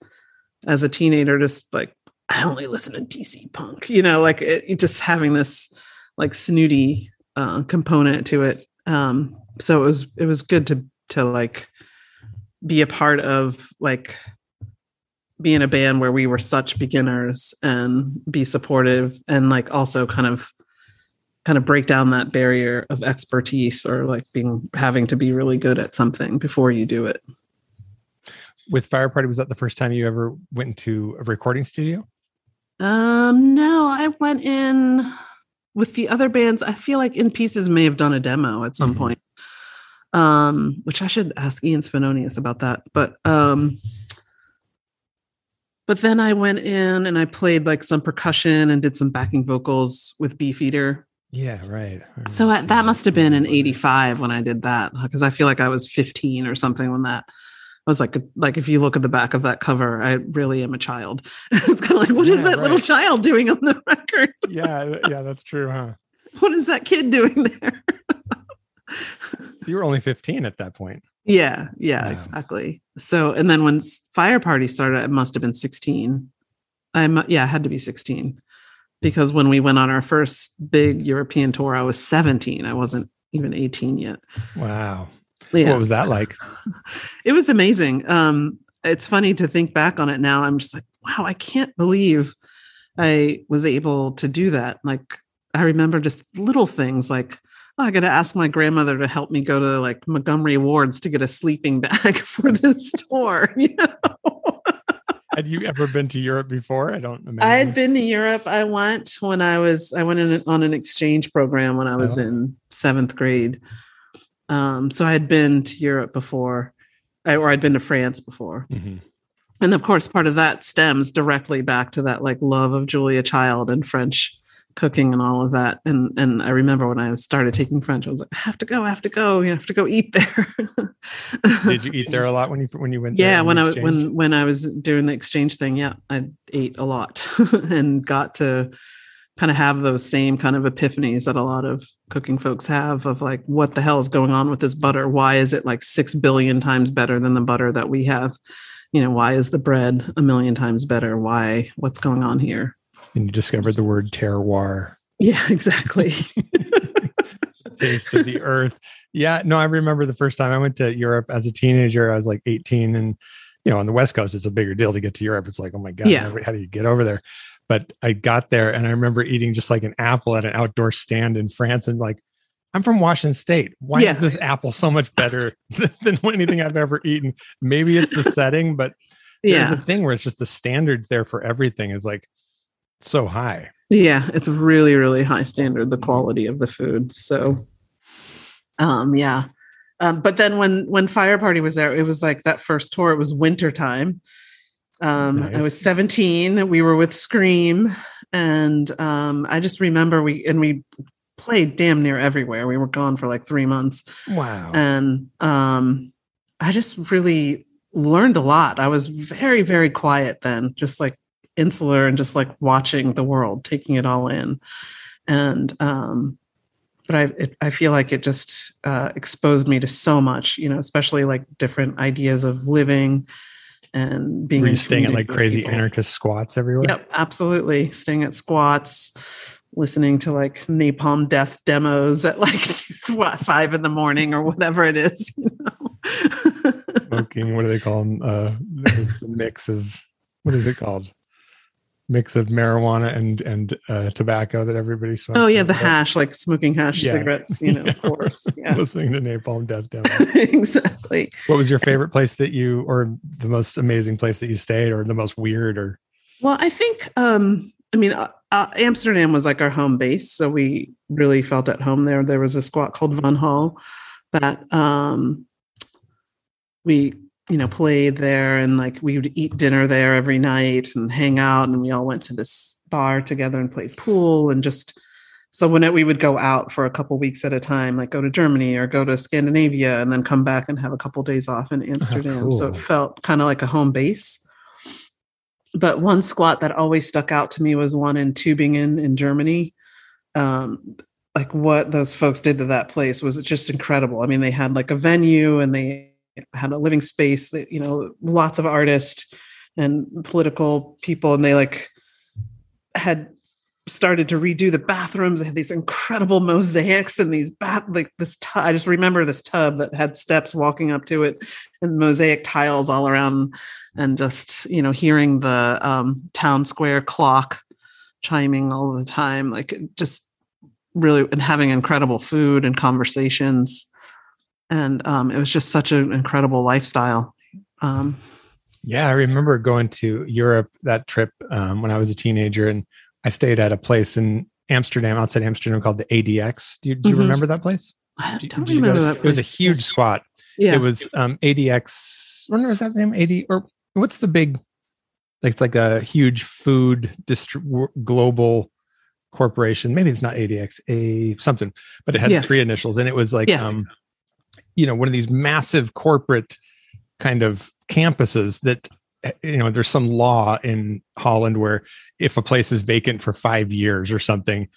as a teenager just like I only listen to DC punk, you know, like it, just having this like snooty uh component to it. Um so it was it was good to to like be a part of like be in a band where we were such beginners and be supportive and like also kind of kind of break down that barrier of expertise or like being having to be really good at something before you do it With Fire Party, was that the first time you ever went into a recording studio? um no i went in with the other bands i feel like in pieces may have done a demo at some Mhm. point um which i should ask ian Svenonius about that but um but then I went in and I played like some percussion and did some backing vocals with Beefeater Yeah, right. So I, that must have been in 85 when I did that because I feel like I was 15 or something when that I was like like if you look at the back of that cover I really am a child. it's kind of like what is Yeah, that little child doing on the record? Yeah, uh, yeah, that's true, huh? What is that kid doing there? So you were only 15 at that point. yeah, yeah, Wow. exactly. So and then when Fire Party started it must have been 16. I'm yeah, it had to be 16 because when we went on our first big European tour I was 17. I wasn't even 18 yet. Wow. Yeah. What was that like? it was amazing. Um, it's funny to think back on it now. I'm just like, wow, I can't believe I was able to do that. Like, I remember just little things like, oh, I got to ask my grandmother to help me go to like Montgomery Wards to get a sleeping bag for this tour. You know, Had you ever been to Europe before? I don't imagine. I had been to Europe. I went when I was, I went in, on an exchange program when I was Oh. in seventh grade. Um, so I had been to Europe before, or I'd been to France before. Mhm. and of course part of that stems directly back to that like love of julia child and french cooking and all of that and and i remember when i started taking french i was like i have to go i have to go you have to go eat there Did you eat there a lot when you when you went? yeah on when i was when when i was doing the exchange thing yeah i ate a lot and got to kind of have those same kind of epiphanies that a lot of cooking folks have of like what the hell is going on with this butter why is it like 6 billion times better than the butter that we have you know why is the bread a million times better why what's going on here and you discovered the word terroir, yeah exactly taste of the earth. Yeah, no, I remember the first time I went to Europe as a teenager. I was like 18, and you know, on the West Coast, it's a bigger deal to get to Europe. It's like, oh my god, Yeah. how do you get over there? But I got there, and I remember eating just like an apple at an outdoor stand in France, and like. I'm from Washington State. Why Yeah. is this apple so much better than anything I've ever eaten? Maybe it's the setting, but there's yeah a thing where it's just the standards there for everything is like so high. yeah it's really really high standard the quality of the food so um yeah um, but then when when fire party was there it was like that first tour it was winter time um i was 17 we were with scream and um i just remember we and we played damn near everywhere. We were gone for like three months. Wow. and um i just really learned a lot. I was very very quiet then just like insular and just like watching the world taking it all in. And um but i it, i feel like it just uh exposed me to so much you know especially like different ideas of living and being Were you staying at like crazy people. anarchist squats everywhere? Yep, absolutely. Staying at squats, listening to like napalm death demos at like what five in the morning or whatever it is. You know? Smoking, what do they call them? Uh, the mix of, what is it called? Mix of marijuana and and uh, tobacco that everybody smokes. oh yeah, the hash, like smoking hash Yeah. cigarettes. You know, of course. Yeah, Listening to Napalm Death Demo. exactly. what was your favorite place that you, or the most amazing place that you stayed, or the most weird, or Well, I think, um, I mean, uh, uh, Amsterdam was like our home base, so we really felt at home there. There was a squat called Van Hall that um, we, you know, played there, and like we would eat dinner there every night and hang out, and we all went to this bar together and played pool and just. So when it, we would go out for a couple weeks at a time, like go to Germany or go to Scandinavia, and then come back and have a couple days off in Amsterdam. So it felt kind of like a home base but one squat that always stuck out to me was one in Tübingen in Germany. Um, like what those folks did to that place was just incredible. I mean, they had like a venue and they had a living space that, you know, lots of artists and political people, and they like had started to redo the bathrooms. They had these incredible mosaics and these bath like this. I just remember this tub that had steps walking up to it and mosaic tiles all around, and just you know hearing the um, town square clock chiming all the time, like just really and having incredible food and conversations, and um, it was just such an incredible lifestyle. Um, Yeah, I remember going to Europe that trip um, when I was a teenager, and I stayed at a place in Amsterdam, outside Amsterdam, called the ADX. Do you, do you Mhm. remember that place? I don't go- remember that. It was a place. huge squat. Yeah. It was um, ADX. I wonder is that the name? AD or what's the big? Like it's like a huge food distri- global corporation. Maybe it's not ADX, a something, but it had Yeah. three initials, and it was like, Yeah. um, you know, one of these massive corporate kind of campuses that eh, you know there's some law in Holland where if a place is vacant for five years or something,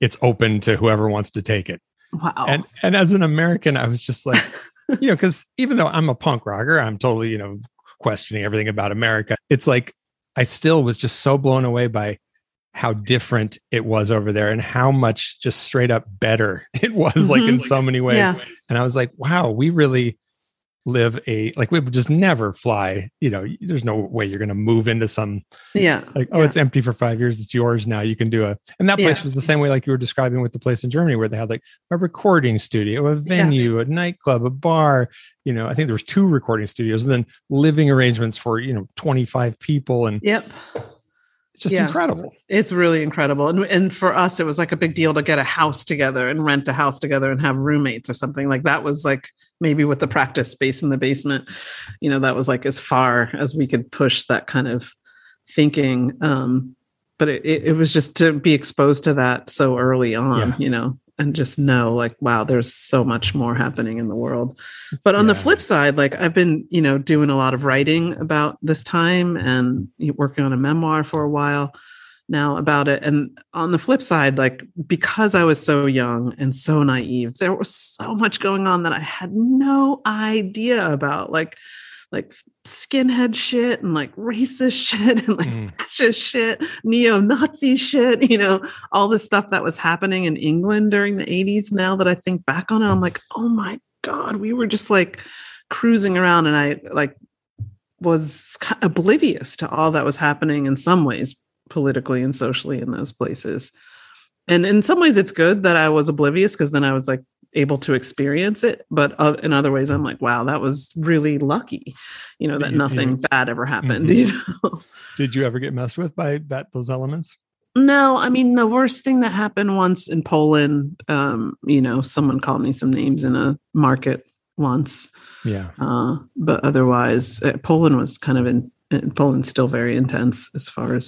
it's open to whoever wants to take it. Wow. And and as an American, I was just like, you know, because even though I'm a punk rocker, I'm totally, you know, questioning everything about America. It's like I still was just so blown away by how different it was over there and how much just straight up better it was, like mm-hmm. in so many ways. yeah. And I was like, wow, we really live a like we would just never fly. You know, there's no way you're going to move into some Yeah. like oh Yeah. it's empty for five years it's yours now you can do a and that place Yeah. was the same way like you were describing with the place in germany where they had like a recording studio a venue a nightclub a bar you know i think there was two recording studios and then living arrangements for you know 25 people and Yep. It's just Yeah. incredible It's really incredible. And and for us it was like a big deal to get a house together and rent a house together and have roommates or something. Like that was like maybe with the practice space in the basement, you know, that was like as far as we could push that kind of thinking. Um but it, it, it was just to be exposed to that so early on, Yeah. you know, and just know like, wow, there's so much more happening in the world. But on the flip side, like I've been, you know, doing a lot of writing about this time and working on a memoir for a while now about it. And on the flip side, like because I was so young and so naive, there was so much going on that I had no idea about. Like, like skinhead shit and like racist shit and like Mm. fascist shit, neo-Nazi shit, you know, all the stuff that was happening in England during the 80s. Now that I think back on it, I'm like, oh my God, we were just like cruising around and I like was oblivious to all that was happening in some ways politically and socially in those places. And in some ways it's good that I was oblivious because then I was like able to experience it, but uh, in other ways I'm like, wow, that was really lucky, you know, that You- nothing you- bad ever happened, Mhm. you know. did you ever get messed with by that those elements No, I mean the worst thing that happened once in Poland, um, you know, someone called me some names in a market once. yeah Uh, but otherwise, uh, Poland was kind of in, in Poland's still very intense as far as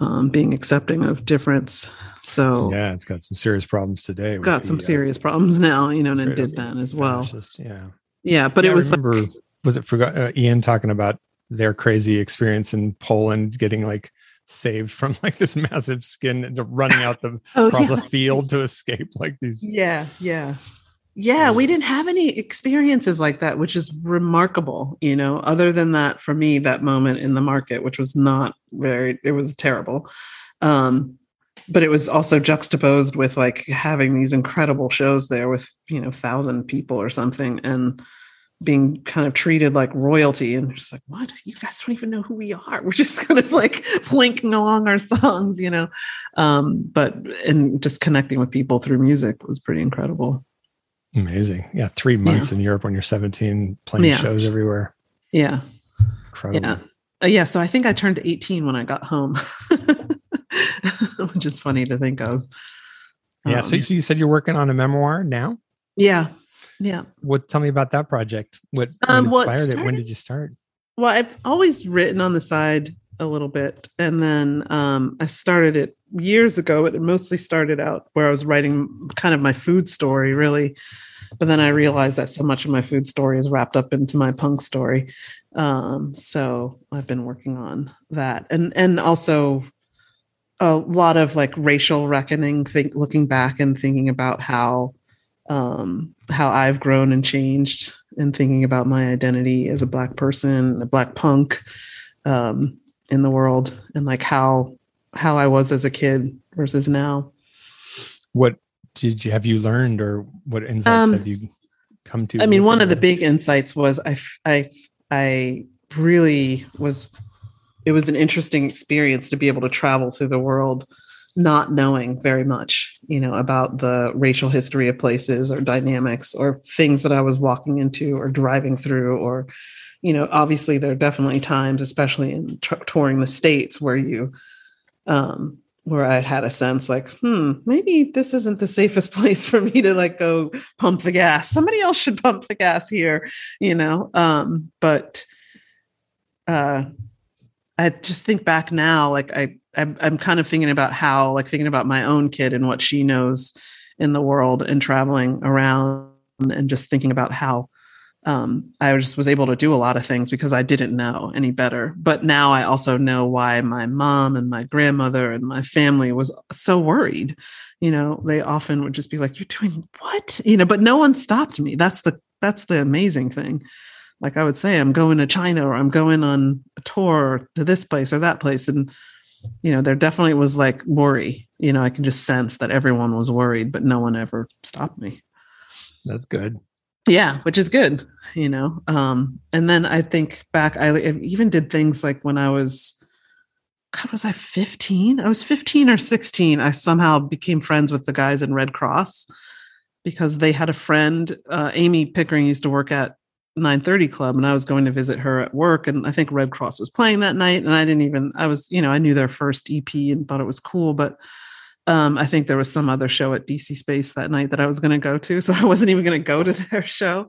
um, being accepting of difference. So yeah it's got some serious problems today got some the, uh, serious problems now, you know, and it did then as well. yeah Yeah, but Yeah, it was I remember like, was it forgot uh, Ian talking about their crazy experience in Poland getting like saved from like this massive skin and running out the oh, across yeah. a field to escape like these Yeah, yeah. Yeah, we didn't have any experiences like that, which is remarkable, you know, other than that for me that moment in the market which was not very it was terrible. Um but it was also juxtaposed with like having these incredible shows there with, you know, 1000 people or something and being kind of treated like royalty and just like what? You guys don't even know who we are. We're just kind of like plinking along our songs you know? Um but and just connecting with people through music was pretty incredible amazing. Yeah three months in Europe when you're 17 playing Yeah. shows everywhere. Yeah. Incredible. Yeah. Uh, yeah so i think i turned 18 when i got home which is funny to think of. Yeah so, Um, so you said you're working on a memoir now? Yeah yeah. What tell me about that project. What, Um, what well, it inspired it? When did you start? Well i've always written on the side a little bit and then um, i started it years ago it mostly started out where i was writing kind of my food story really. But then i realized that so much of my food story is wrapped up into my punk story. Um, so i've been working on that. And and also a lot of like racial reckoning think looking back and thinking about how um, how I've grown and changed and thinking about my identity as a black person, a black punk um, in the world, and like how how I was as a kid versus now. what did you have you learned or what insights Um, have you come to I mean, one of the big insights was I, I, I really was. It was an interesting experience to be able to travel through the world, not knowing very much, you know, about the racial history of places or dynamics or things that I was walking into or driving through, or, you know, obviously there are definitely times, especially in t- touring the states, where you, um, where I had a sense like, hmm, maybe this isn't the safest place for me to like go pump the gas. Somebody else should pump the gas here, you know. Um, but uh I just think back now, like I I'm, I'm kind of thinking about how, like, thinking about my own kid and what she knows in the world and traveling around and just thinking about how um, I just was able to do a lot of things because I didn't know any better. But now I also know why my mom and my grandmother and my family was so worried. You know, they often would just be like, "You're doing what?" You know, but no one stopped me. That's the that's the amazing thing. Like I would say, I'm going to China or I'm going on a tour to this place or that place, and you know, there definitely was like worry. You know, I can just sense that everyone was worried, but no one ever stopped me. That's good yeah. Which is good you know um and then i think back i even did things like when i was god was i 15 i was 15 or 16 i somehow became friends with the guys in Redd Kross because they had a friend uh, amy pickering used to work at 930 club and i was going to visit her at work and i think Redd Kross was playing that night and i didn't even i was you know i knew their first ep and thought it was cool but um, I think there was some other show at DC Space that night that I was going to go to, so I wasn't even going to go to their show.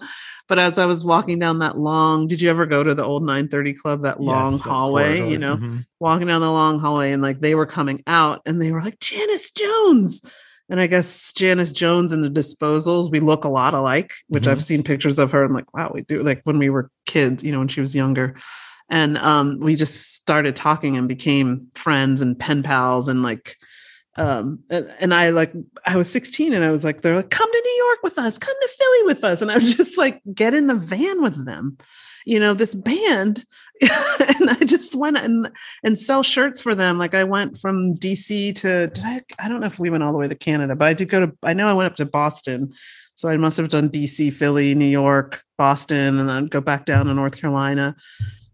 But as I was walking down that long, did you ever go to the old 930 club, that long yes, hallway, you know, mm-hmm. walking down the long hallway and like they were coming out and they were like, Janice Jones. And I guess Janice Jones and the disposals, we look a lot alike, which mm-hmm. I've seen pictures of her and like, wow, we do like when we were kids, you know, when she was younger. And um, we just started talking and became friends and pen pals and like um and, i like i was 16 and i was like they're like come to new york with us. Come to philly with us. And i was just like get in the van with them. You know this band and i just went and and sell shirts for them. Like i went from dc to did i i don't know if we went all the way to canada but i did go to i know i went up to boston. So i must have done dc philly new york boston and then go back down to north carolina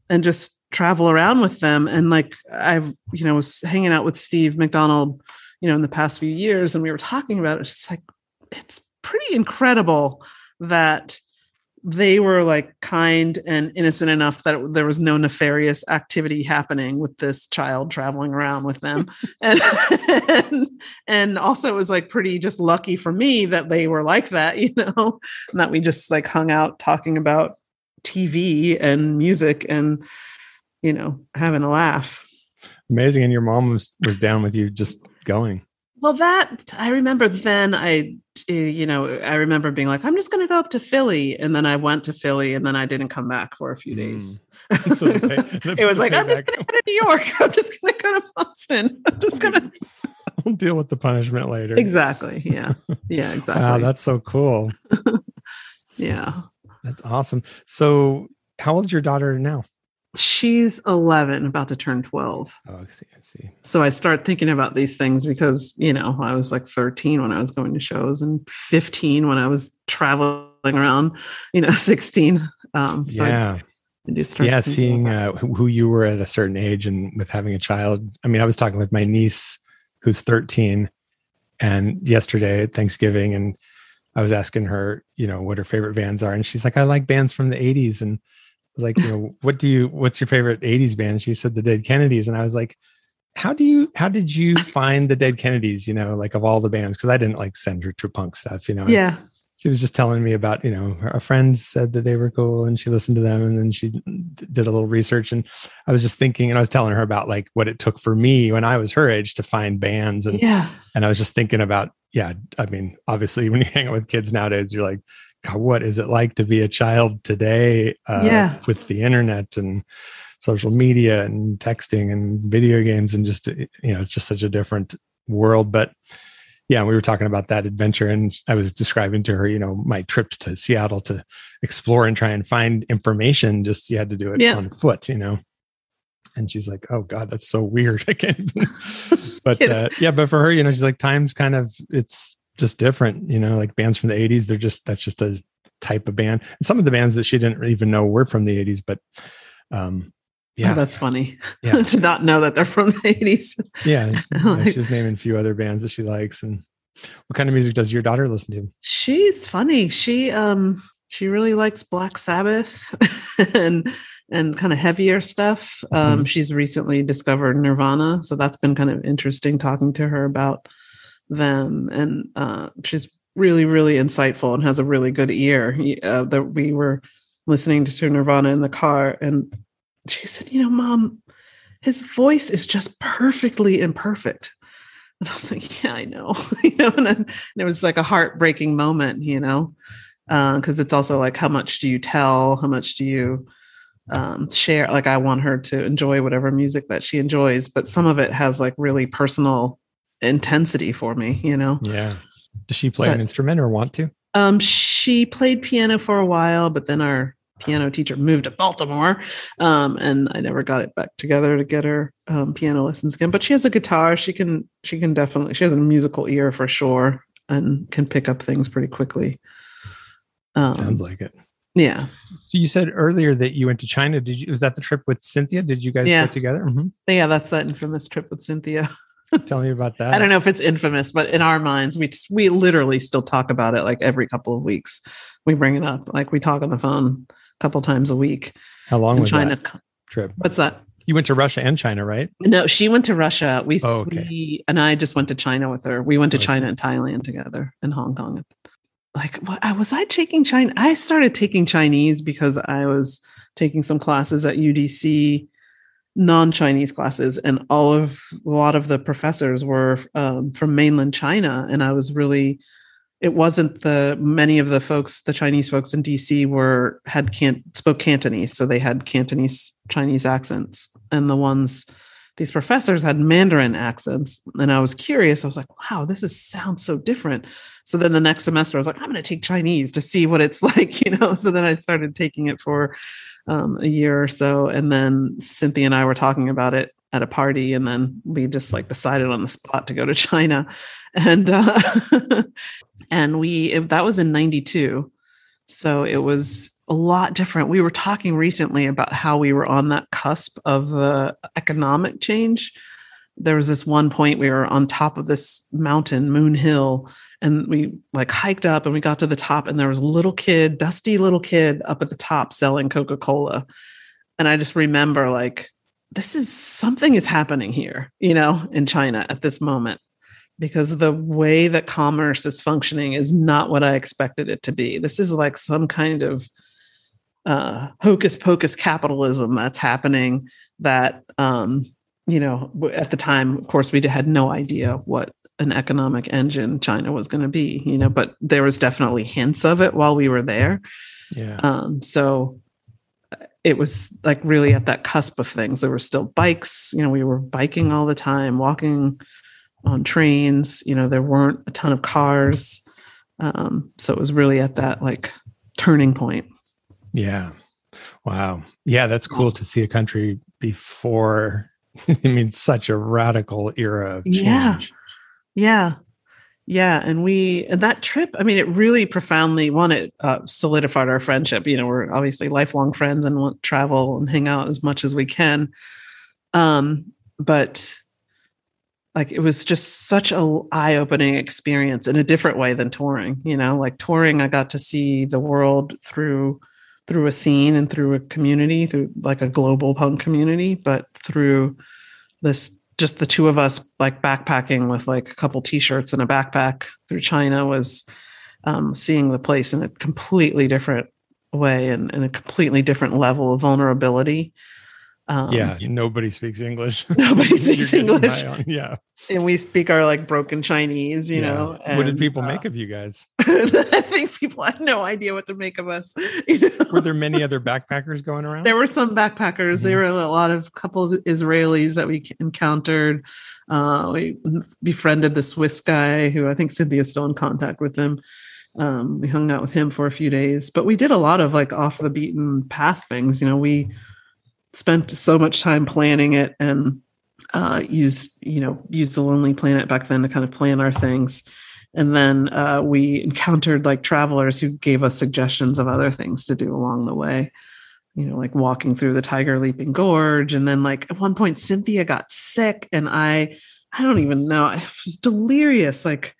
and just travel around with them. And like i've you know was hanging out with steve mcdonald you know, in the past few years, and we were talking about it, it's just like it's pretty incredible that they were like kind and innocent enough that it, there was no nefarious activity happening with this child traveling around with them. And, and, and also it was like pretty just lucky for me that they were like that you know and that we just like hung out talking about tv and music and you know having a laugh. Amazing and your mom was was down with you just going? Well, that I remember then I, you know, I remember being like, I'm just going to go up to Philly. And then I went to Philly and then I didn't come back for a few days. Mm. so it was like, I'm just going to go to New York. I'm just going to go to Boston. I'm just going to. I'll deal with the punishment later. Exactly. Yeah. Yeah, exactly. wow, that's so cool. yeah. That's awesome. So, how old is your daughter now? She's 11 about to turn 12 oh i see i see. So i start thinking about these things because you know i was like 13 when i was going to shows and 15 when i was traveling around you know 16 um so yeah. I, I yeah seeing uh, who you were at a certain age and with having a child. I mean i was talking with my niece who's 13 and yesterday at thanksgiving and i was asking her you know what her favorite bands are and she's like i like bands from the 80s and like, you know, what do you, what's your favorite 80s band? She said the Dead Kennedys. And I was like, how do you, how did you find the Dead Kennedys, you know, like of all the bands? Cause I didn't like send her to punk stuff, you know? Yeah. She was just telling me about, you know, a friend said that they were cool and she listened to them and then she did a little research. And I was just thinking, and I was telling her about like what it took for me when I was her age to find bands. And, yeah. and I was just thinking about, yeah, I mean, obviously when you hang out with kids nowadays, you're like, what is it like to be a child today uh, yeah. with the internet and social media and texting and video games and just you know it's just such a different world. But yeah we were talking about that adventure and i was describing to her you know my trips to seattle to explore and try and find information. Just you had to do it yeah. on foot you know? And she's like oh god that's so weird. I can't even but uh, yeah but for her you know she's like times kind of it's just different, you know, like bands from the 80s, they're just that's just a type of band. And some of the bands that she didn't even know were from the 80s, but um yeah. Oh, that's funny. Yeah. to not know that they're from the 80s. Yeah. like. She was naming a few other bands that she likes. And what kind of music does your daughter listen to? She's funny. She um she really likes Black Sabbath and and kind of heavier stuff. Um, mm-hmm. she's recently discovered Nirvana. So that's been kind of interesting talking to her about them and uh, she's really really insightful and has a really good ear uh, that we were listening to nirvana in the car and she said you know mom his voice is just perfectly imperfect. And I was like, yeah, I know, you know, and, then, and it was like a heartbreaking moment, you know, because uh, it's also like, how much do you tell? How much do you um, share? Like, I want her to enjoy whatever music that she enjoys, but some of it has like really personal intensity for me, you know? Yeah. Does she play but, an instrument or want to? Um, she played piano for a while, but then our piano teacher moved to Baltimore, um, and I never got it back together to get her um, piano lessons again. But she has a guitar. She can she can definitely she has a musical ear for sure, and can pick up things pretty quickly. Um, Sounds like it. Yeah. So you said earlier that you went to China. Did you? Was that the trip with Cynthia? Did you guys yeah. go together? Mm-hmm. Yeah, that's that infamous trip with Cynthia. Tell me about that. I don't know if it's infamous, but in our minds, we we literally still talk about it like every couple of weeks. We bring it up, like we talk on the phone a couple times a week. How long was China. that trip? What's that? You went to Russia and China, right? No, she went to Russia. We, oh, okay. we and I just went to China with her. We went to oh, China and Thailand together and Hong Kong. Like, what was I taking China? I started taking Chinese because I was taking some classes at UDC, non-Chinese classes, and all of a lot of the professors were um, from mainland China, and I was really it wasn't the many of the folks the chinese folks in dc were had can't spoke cantonese so they had cantonese chinese accents. And the ones these professors had mandarin accents and i was curious i was like wow this is sounds so different. So then the next semester i was like i'm going to take chinese to see what it's like you know? So then i started taking it for um, a year or so and then cynthia and i were talking about it at a party and then we just like decided on the spot to go to china. And uh, and we that was in 92 so it was a lot different. We were talking recently about how we were on that cusp of uh, economic change. There was this one point we were on top of this mountain moon hill and we like hiked up and we got to the top and there was a little kid dusty little kid up at the top selling coca-cola and i just remember like this is something is happening here you know in china at this moment because the way that commerce is functioning is not what I expected it to be. This is like some kind of uh, hocus pocus capitalism that's happening that, um, you know, at the time, of course, we had no idea what an economic engine China was going to be, you know, but there was definitely hints of it while we were there. Yeah. Um, so it was like really at that cusp of things. There were still bikes, you know, we were biking all the time, walking on trains. You know, there weren't a ton of cars. Um, so it was really at that like turning point. Yeah. Wow. Yeah, that's cool to see a country before. I mean, such a radical era of change. Yeah. Yeah. Yeah. And we, and that trip, I mean, it really profoundly, one, it uh, solidified our friendship. You know, we're obviously lifelong friends and want to travel and hang out as much as we can. Um, but like it was just such a eye-opening experience in a different way than touring you know like touring i got to see the world through through a scene and through a community through like a global punk community but through this just the two of us like backpacking with like a couple t-shirts and a backpack through china was um, seeing the place in a completely different way and, and a completely different level of vulnerability um, yeah, nobody speaks English. Nobody speaks English. Yeah, and we speak our like broken Chinese. You yeah. know, and, what did people uh, make of you guys? I think people had no idea what to make of us. You know? Were there many other backpackers going around? There were some backpackers. Mm-hmm. There were a lot of couple of Israelis that we encountered. Uh, we befriended the Swiss guy who I think Cynthia's still in contact with him. Um, we hung out with him for a few days, but we did a lot of like off the beaten path things. You know, we spent so much time planning it and uh, use you know use the Lonely Planet back then to kind of plan our things. And then uh, we encountered like travelers who gave us suggestions of other things to do along the way. You know, like walking through the Tiger Leaping Gorge, and then like at one point Cynthia got sick, and I I don't even know. I was delirious. Like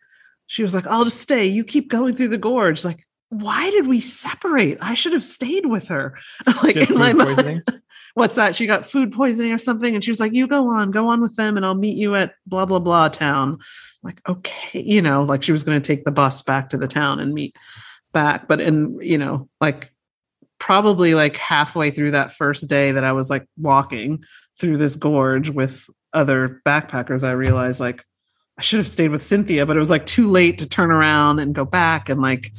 she was like, "I'll just stay. You keep going through the gorge." Like why did we separate? I should have stayed with her. like in my mind, what's that? She got food poisoning or something. And she was like, you go on, go on with them and I'll meet you at blah, blah, blah town. like, okay, you know, like she was going to take the bus back to the town and meet back. But in, you know, like probably like halfway through that first day that I was like walking through this gorge with other backpackers, I realized like I should have stayed with Cynthia, but it was like too late to turn around and go back. And like,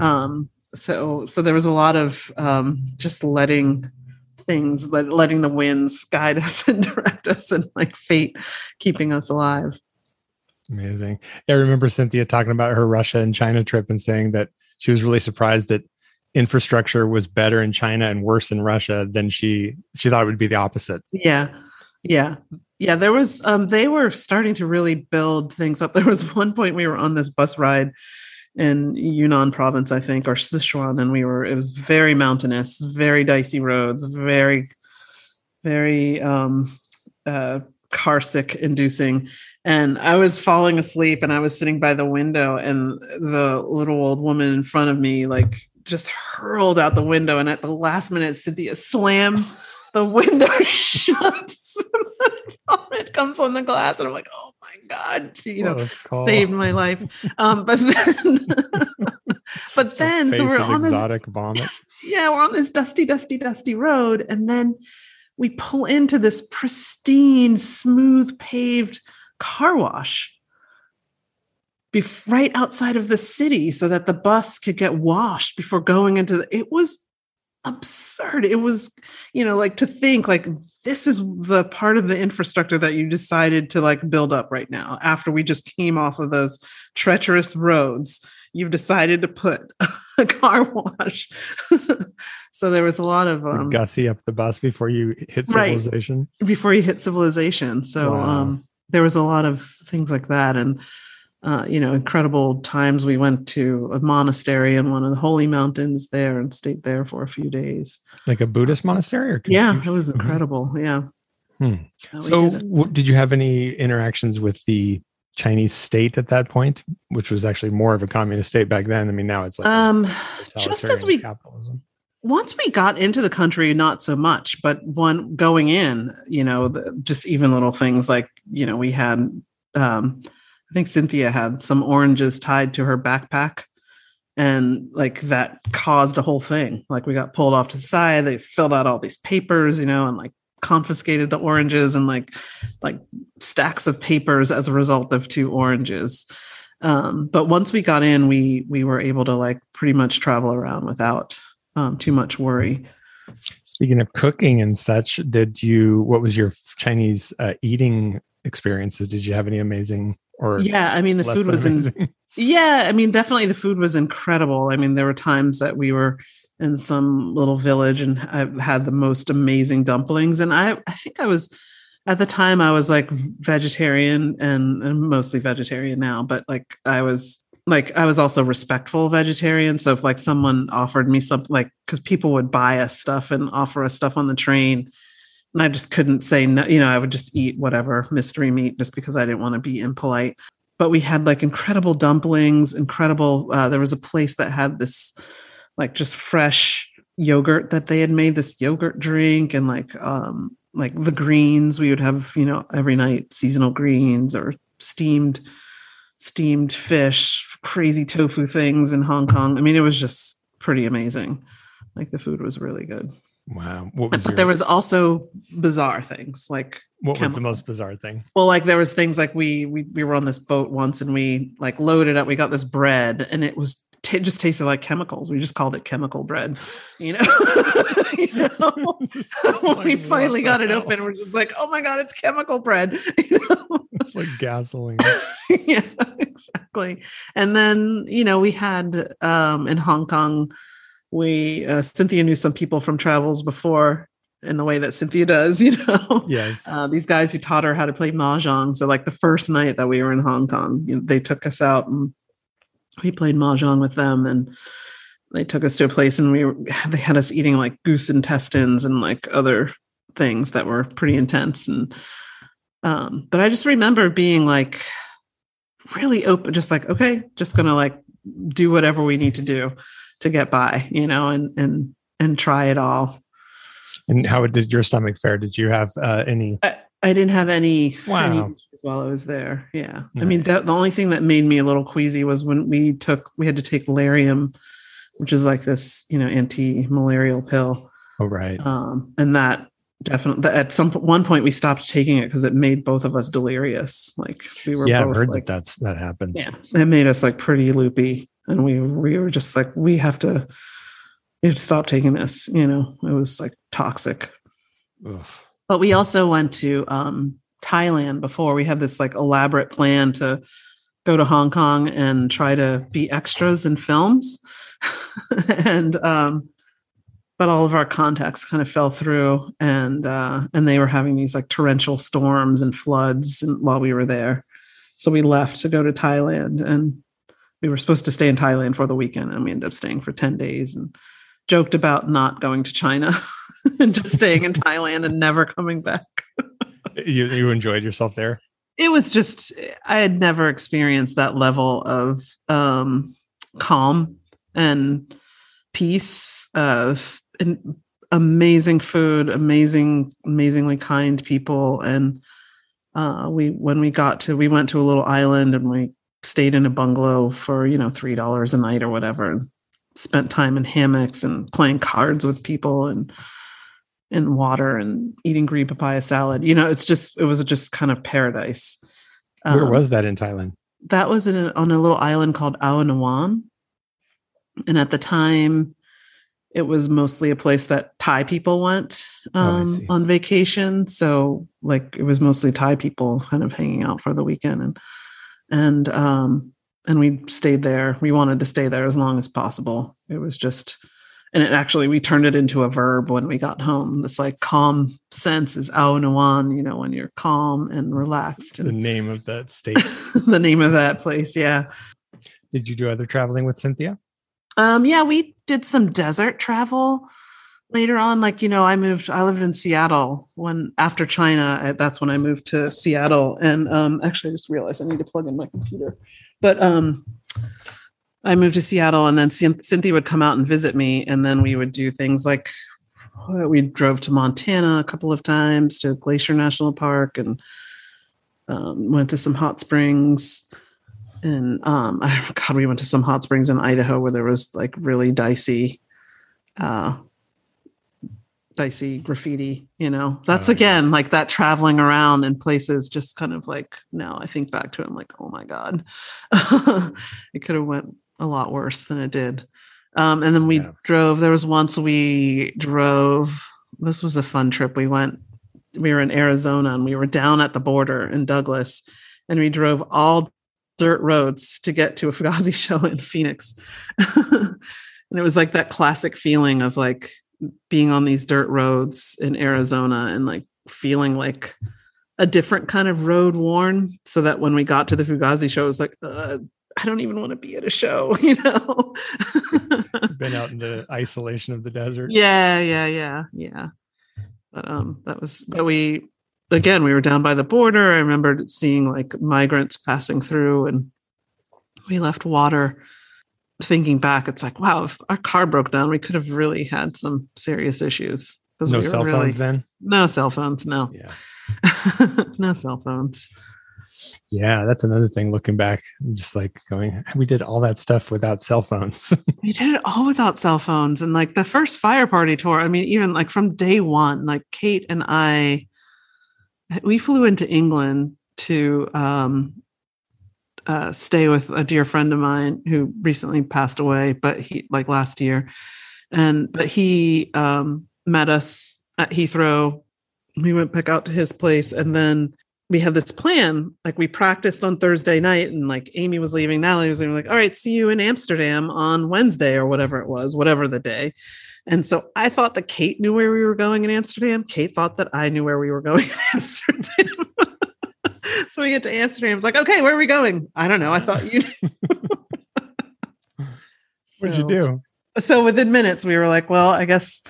um, so, so there was a lot of um, just letting things, let, letting the winds guide us and direct us and like fate keeping us alive. Amazing. I remember Cynthia talking about her Russia and China trip and saying that she was really surprised that infrastructure was better in China and worse in Russia than she she thought it would be the opposite. Yeah. Yeah. Yeah, there was um they were starting to really build things up. There was one point we were on this bus ride in Yunnan province, I think, or Sichuan, and we were it was very mountainous, very dicey roads, very, very um uh car sick inducing. And I was falling asleep and I was sitting by the window, and the little old woman in front of me, like just hurled out the window. And at the last minute, Cynthia slammed the window shut. it comes on the glass, and I'm like, oh my god, you know, saved my life. Um, but then, but then, so we're on exotic this vomit. Yeah, we're on this dusty, dusty, dusty road, and then we pull into this pristine, smooth paved car wash be right outside of the city so that the bus could get washed before going into the, it was absurd. It was you know like to think like this is the part of the infrastructure that you decided to like build up right now after we just came off of those treacherous roads. You've decided to put a car wash. So there was a lot of um, gussy up the bus before you hit civilization? Right, before you hit civilization. So wow. um there was a lot of things like that. And uh, you know, incredible times. We went to a monastery in one of the holy mountains there and stayed there for a few days. Like a Buddhist monastery? Or yeah, it was mm-hmm. incredible. Mm-hmm. Yeah. Hmm. So, did, w- did you have any interactions with the Chinese state at that point, which was actually more of a communist state back then? I mean, now it's like um, just as we capitalism. Once we got into the country, not so much, but one going in, you know, the, just even little things like you know we had um, think Cynthia had some oranges tied to her backpack. And like that caused a whole thing. Like we got pulled off to the side. They filled out all these papers, you know, and like confiscated the oranges and like like stacks of papers as a result of two oranges. Um, but once we got in, we we were able to like pretty much travel around without um, too much worry. Speaking of cooking and such, did you? What was your Chinese uh, eating experiences? Did you have any amazing or yeah i mean the food was in yeah i mean definitely the food was incredible i mean there were times that we were in some little village and i had the most amazing dumplings and i i think i was at the time i was like vegetarian and, and mostly vegetarian now but like i was like I was also respectful vegetarian. So if like someone offered me something like because people would buy us stuff and offer us stuff on the train, and I just couldn't say no. You know, I would just eat whatever mystery meat just because I didn't want to be impolite. But we had like incredible dumplings, incredible. Uh, there was a place that had this like just fresh yogurt that they had made this yogurt drink and like um like the greens we would have you know every night seasonal greens or steamed steamed fish crazy tofu things in hong kong i mean it was just pretty amazing like the food was really good Wow. What was but your... there was also bizarre things like what was the most bizarre thing? Well, like there was things like we we we were on this boat once and we like loaded up. We got this bread and it was t- just tasted like chemicals. We just called it chemical bread. You know, you know? when we finally got it open, we're just like, oh my god, it's chemical bread. You know? It's like gasoline. yeah, exactly. And then you know we had um in Hong Kong we uh, Cynthia knew some people from travels before in the way that Cynthia does, you know. Yes. Uh, these guys who taught her how to play mahjong. So like the first night that we were in Hong Kong, you know, they took us out and we played mahjong with them, and they took us to a place and we were, they had us eating like goose intestines and like other things that were pretty intense. And um, but I just remember being like really open, just like okay, just gonna like do whatever we need to do to get by, you know, and and and try it all. And how did your stomach fare? Did you have uh, any? I, I, didn't have any. Wow. Any while I was there, yeah. Nice. I mean, the, the only thing that made me a little queasy was when we took we had to take Lariam, which is like this, you know, anti-malarial pill. Oh right. Um, and that definitely at some one point we stopped taking it because it made both of us delirious like we were yeah, I've heard like that that's that happens. yeah it made us like pretty loopy and we we were just like we have to we have to stop taking this you know? It was like toxic. Oof. but we also went to um thailand before. We had this like elaborate plan to go to hong kong and try to be extras in films. And um but all of our contacts kind of fell through and uh and they were having these like torrential storms and floods and, while we were there. So we left to go to thailand and we were supposed to stay in thailand for the weekend and we ended up staying for 10 days and joked about not going to china and just staying in thailand and never coming back You you enjoyed yourself there? it was just i had never experienced that level of um calm and peace of and amazing food amazing amazingly kind people and uh we when we got to we went to a little island and we stayed in a bungalow for you know three dollars a night or whatever and spent time in hammocks and playing cards with people and and water and eating green papaya salad you know it's just it was just kind of paradise Where Um, was that in Thailand? that was in a, on a little island called Awanawan. And at the time, it was mostly a place that Thai people went Oh, um, see. on vacation. So, like, it was mostly Thai people kind of hanging out for the weekend, and and um, and we stayed there. We wanted to stay there as long as possible. It was just, and it actually we turned it into a verb when we got home. This like calm sense is Awanawan. You know, when you're calm and relaxed. The name of that state. the name of that place, yeah. Did you do other traveling with Cynthia? Um, yeah, we did some desert travel later on. Like, you know, I moved, I lived in Seattle when after China, I- that's when I moved to Seattle. And um, actually, I just realized I need to plug in my computer. But um, I moved to Seattle and then Cyn- Cynthia would come out and visit me. And then we would do things like uh, we drove to Montana a couple of times to Glacier National Park and um, went to some hot springs and um god we went to some hot springs in idaho where there was like really dicey uh dicey graffiti you know that's Oh, yeah. again like that traveling around in places just kind of like now i think back to it i'm like oh my god it could have went a lot worse than it did um and then we Yeah. drove there was once we drove this was a fun trip we went we were in arizona and we were down at the border in douglas and we drove all dirt roads to get to a Fugazi show in Phoenix. and it was like that classic feeling of like being on these dirt roads in Arizona and like feeling like a different kind of road worn so that when we got to the Fugazi show it was like uh, I don't even want to be at a show, you know. Been out in the isolation of the desert. Yeah, yeah, yeah, yeah. But um, that was but we again we were down by the border. I remember seeing like migrants passing through, and we left water. Thinking back, it's like wow, if our car broke down, we could have really had some serious issues. No we were cell really- phones then. No cell phones. No, Yeah. no cell phones. Yeah, that's another thing. Looking back, I'm just like going, we did all that stuff without cell phones. We did it all without cell phones. And like the first fire party tour, I mean, even like from day one, like Kate and I, we flew into England to um, uh, stay with a dear friend of mine who recently passed away, but he like last year. And but he um, met us at Heathrow. We went back out to his place and then we had this plan. Like we practiced on Thursday night, and like Amy was leaving, Natalie was leaving, like, all right, see you in Amsterdam on Wednesday or whatever it was, whatever the day. And so I thought that Kate knew where we were going in Amsterdam. Kate thought that I knew where we were going in Amsterdam. so we get to Amsterdam. It's like, okay, where are we going? I don't know. I thought you. What'd you do? so within minutes we were like well i guess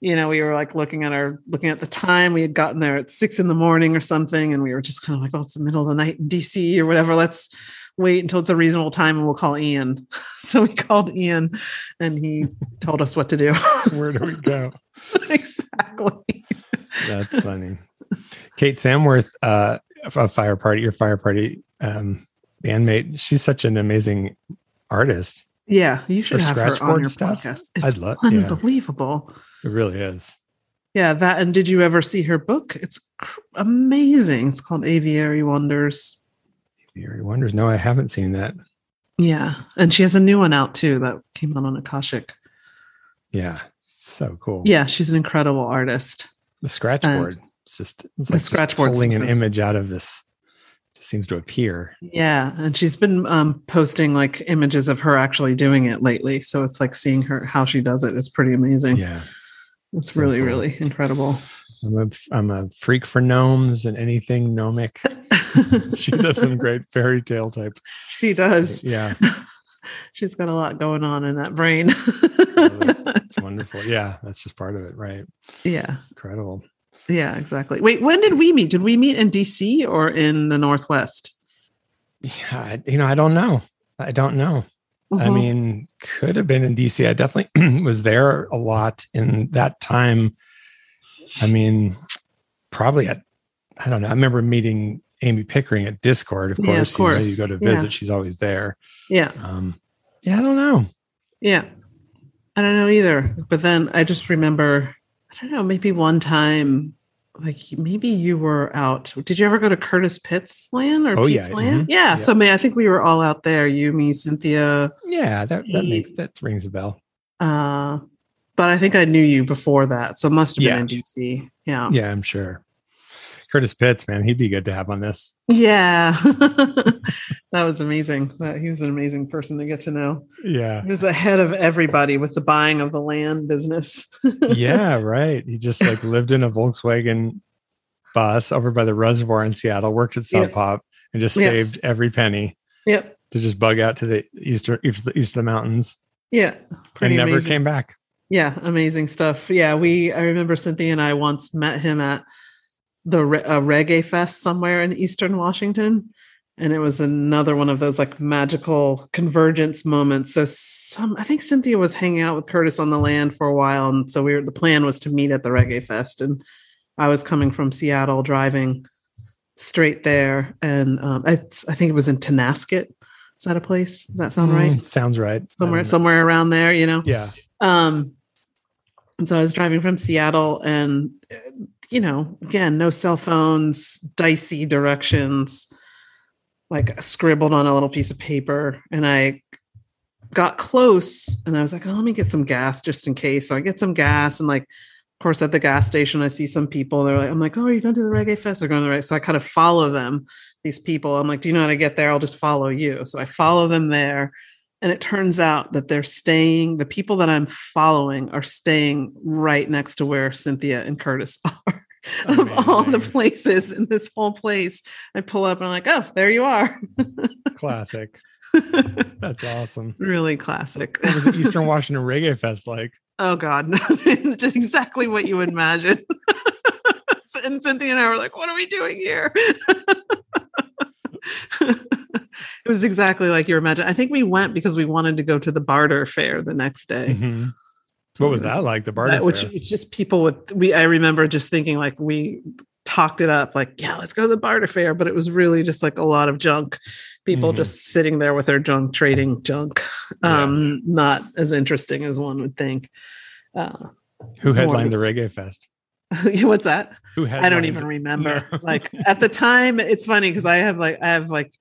you know we were like looking at our looking at the time we had gotten there at six in the morning or something and we were just kind of like well it's the middle of the night in dc or whatever let's wait until it's a reasonable time and we'll call ian so we called ian and he told us what to do Where do we go? exactly That's funny. Kate Samworth, uh, a fire party, your fire party um, bandmate. She's such an amazing artist. yeah you should For have her on your stuff? podcast I'd it's love- yeah. unbelievable It really is. Yeah, that. And did you ever see her book? It's cr- amazing. It's called Aviary Wonders. Aviary Wonders. No, I haven't seen that. Yeah, and she has a new one out too that came out on Akashic. Yeah, so cool. Yeah, she's an incredible artist. The scratch board. It's just it's the like scratch board pulling an image out of this. Just seems to appear. Yeah, and she's been um, posting like images of her actually doing it lately. So it's like seeing her how she does it is pretty amazing. Yeah, it's really really incredible. I'm a I'm a freak for gnomes and anything gnomic. She does some great fairy tale type. she does. Yeah, She's got a lot going on in that brain. wonderful. Yeah, that's just part of it, right? yeah, Incredible. Yeah, exactly. Wait, when did we meet? Did we meet in DC or in the Northwest? Yeah, you know, I don't know. I don't know. I Mhm. mean, could have been in DC. I definitely was there a lot in that time. I mean, probably at I don't know. I remember meeting Amy Pickering at Dischord. Of Yeah, of course, you, know, you go to Yeah. visit, she's always there. yeah, Um, yeah, I don't know. yeah. I don't know either. But then I just remember, I don't know, maybe one time, like maybe you were out. Did you ever go to Curtis Pitt's land or Oh, Pete's yeah, land? mhm. Yeah. Yeah. So may I think we were all out there. You, me, Cynthia. Yeah, that that makes that rings a bell. Uh, but I think I knew you before that, so it must have Yeah. been in DC. Yeah. Yeah, I'm sure. Curtis Pitts, man, he'd be good to have on this. Yeah. that was amazing. That he was an amazing person to get to know. Yeah. He was ahead of everybody with the buying of the land business. yeah, right. He just like lived in a Volkswagen bus over by the reservoir in Seattle, worked at Sub Yes. Pop, and just Yes. saved every penny Yep. to just bug out to the eastern east, east of the mountains Yeah. and never amazing. came back. Yeah, amazing stuff. Yeah, we I remember Cynthia and I once met him at the re- a reggae fest somewhere in Eastern Washington, and it was another one of those like magical convergence moments. So some I think Cynthia was hanging out with Curtis on the land for a while, and so we were the plan was to meet at the reggae fest, and I was coming from Seattle driving straight there, and um, I, I think it was in Tonasket. Is that a place? Does that sound right? Mm, Sounds right. Somewhere somewhere around there, you know. Yeah. Um, and so I was driving from Seattle, and you know, again, no cell phones, dicey directions, like scribbled on a little piece of paper, and I got close, and I was like, "Oh, let me get some gas just in case." So I get some gas, and like, of course, at the gas station, I see some people. They're like, "I'm like, oh, are you going to the reggae fest? They're going to the reggae." So I kind of follow them. These people, I'm like, "Do you know how to get there? I'll just follow you." So I follow them there. And it turns out that they're staying, the people that I'm following are staying right next to where Cynthia and Curtis are. of all the places in this whole place, I pull up and I'm like, oh, there you are. Classic. That's awesome. really classic. What was the Eastern Washington Reggae Fest like? oh, God. Just exactly what you would imagine. and Cynthia and I were like, what are we doing here? it was exactly like you imagine. I think we went because we wanted to go to the barter fair the next day. Mhm. What was that like? The barter That- which it's just people would we I remember just thinking like we talked it up like yeah let's go to the barter fair but it was really just like a lot of junk people Mhm. just sitting there with their junk trading junk um not as interesting as one would think uh Who headlined the reggae fest? what's that Who i don't even remember No. like at the time it's funny because i have like i have like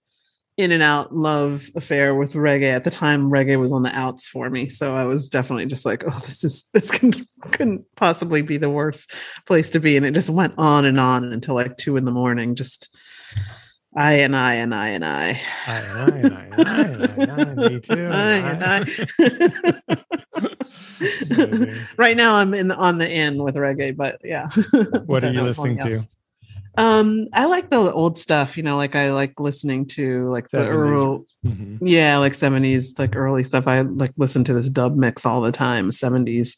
in and out love affair with reggae at the time reggae was on the outs for me so i was definitely just like oh this is this can, couldn't possibly be the worst place to be and it just went on and on until like two in the morning just i and i and i and i I, I, I, I, I, I, me too. I and Amazing. right now i'm in the, on the end with reggae but yeah What are you listening to? else. um i like the old stuff you know like i like listening to like the 70s. earl Mhm. yeah like 70s like early stuff i like listen to this dub mix all the time 70s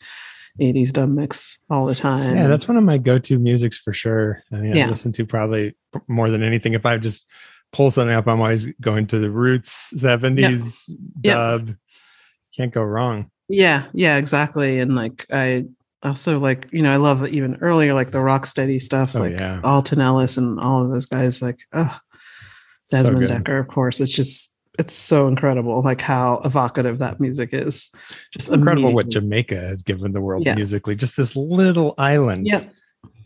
80s dub mix all the time Yeah, that's one of my go-to musics for sure. I mean, I Yeah. listen to probably more than anything. If I just pull something up, I'm always going to the roots, 70s Yeah. dub. Can't go wrong. Yeah yeah exactly and like i also like you know i love even earlier like the rock steady stuff Oh, like yeah. alton ellis and all of those guys like oh desmond good. dekker of course it's just it's so incredible, like how evocative that music is. Just incredible what. Jamaica has given the world Yeah. musically. Just this little island, Yeah,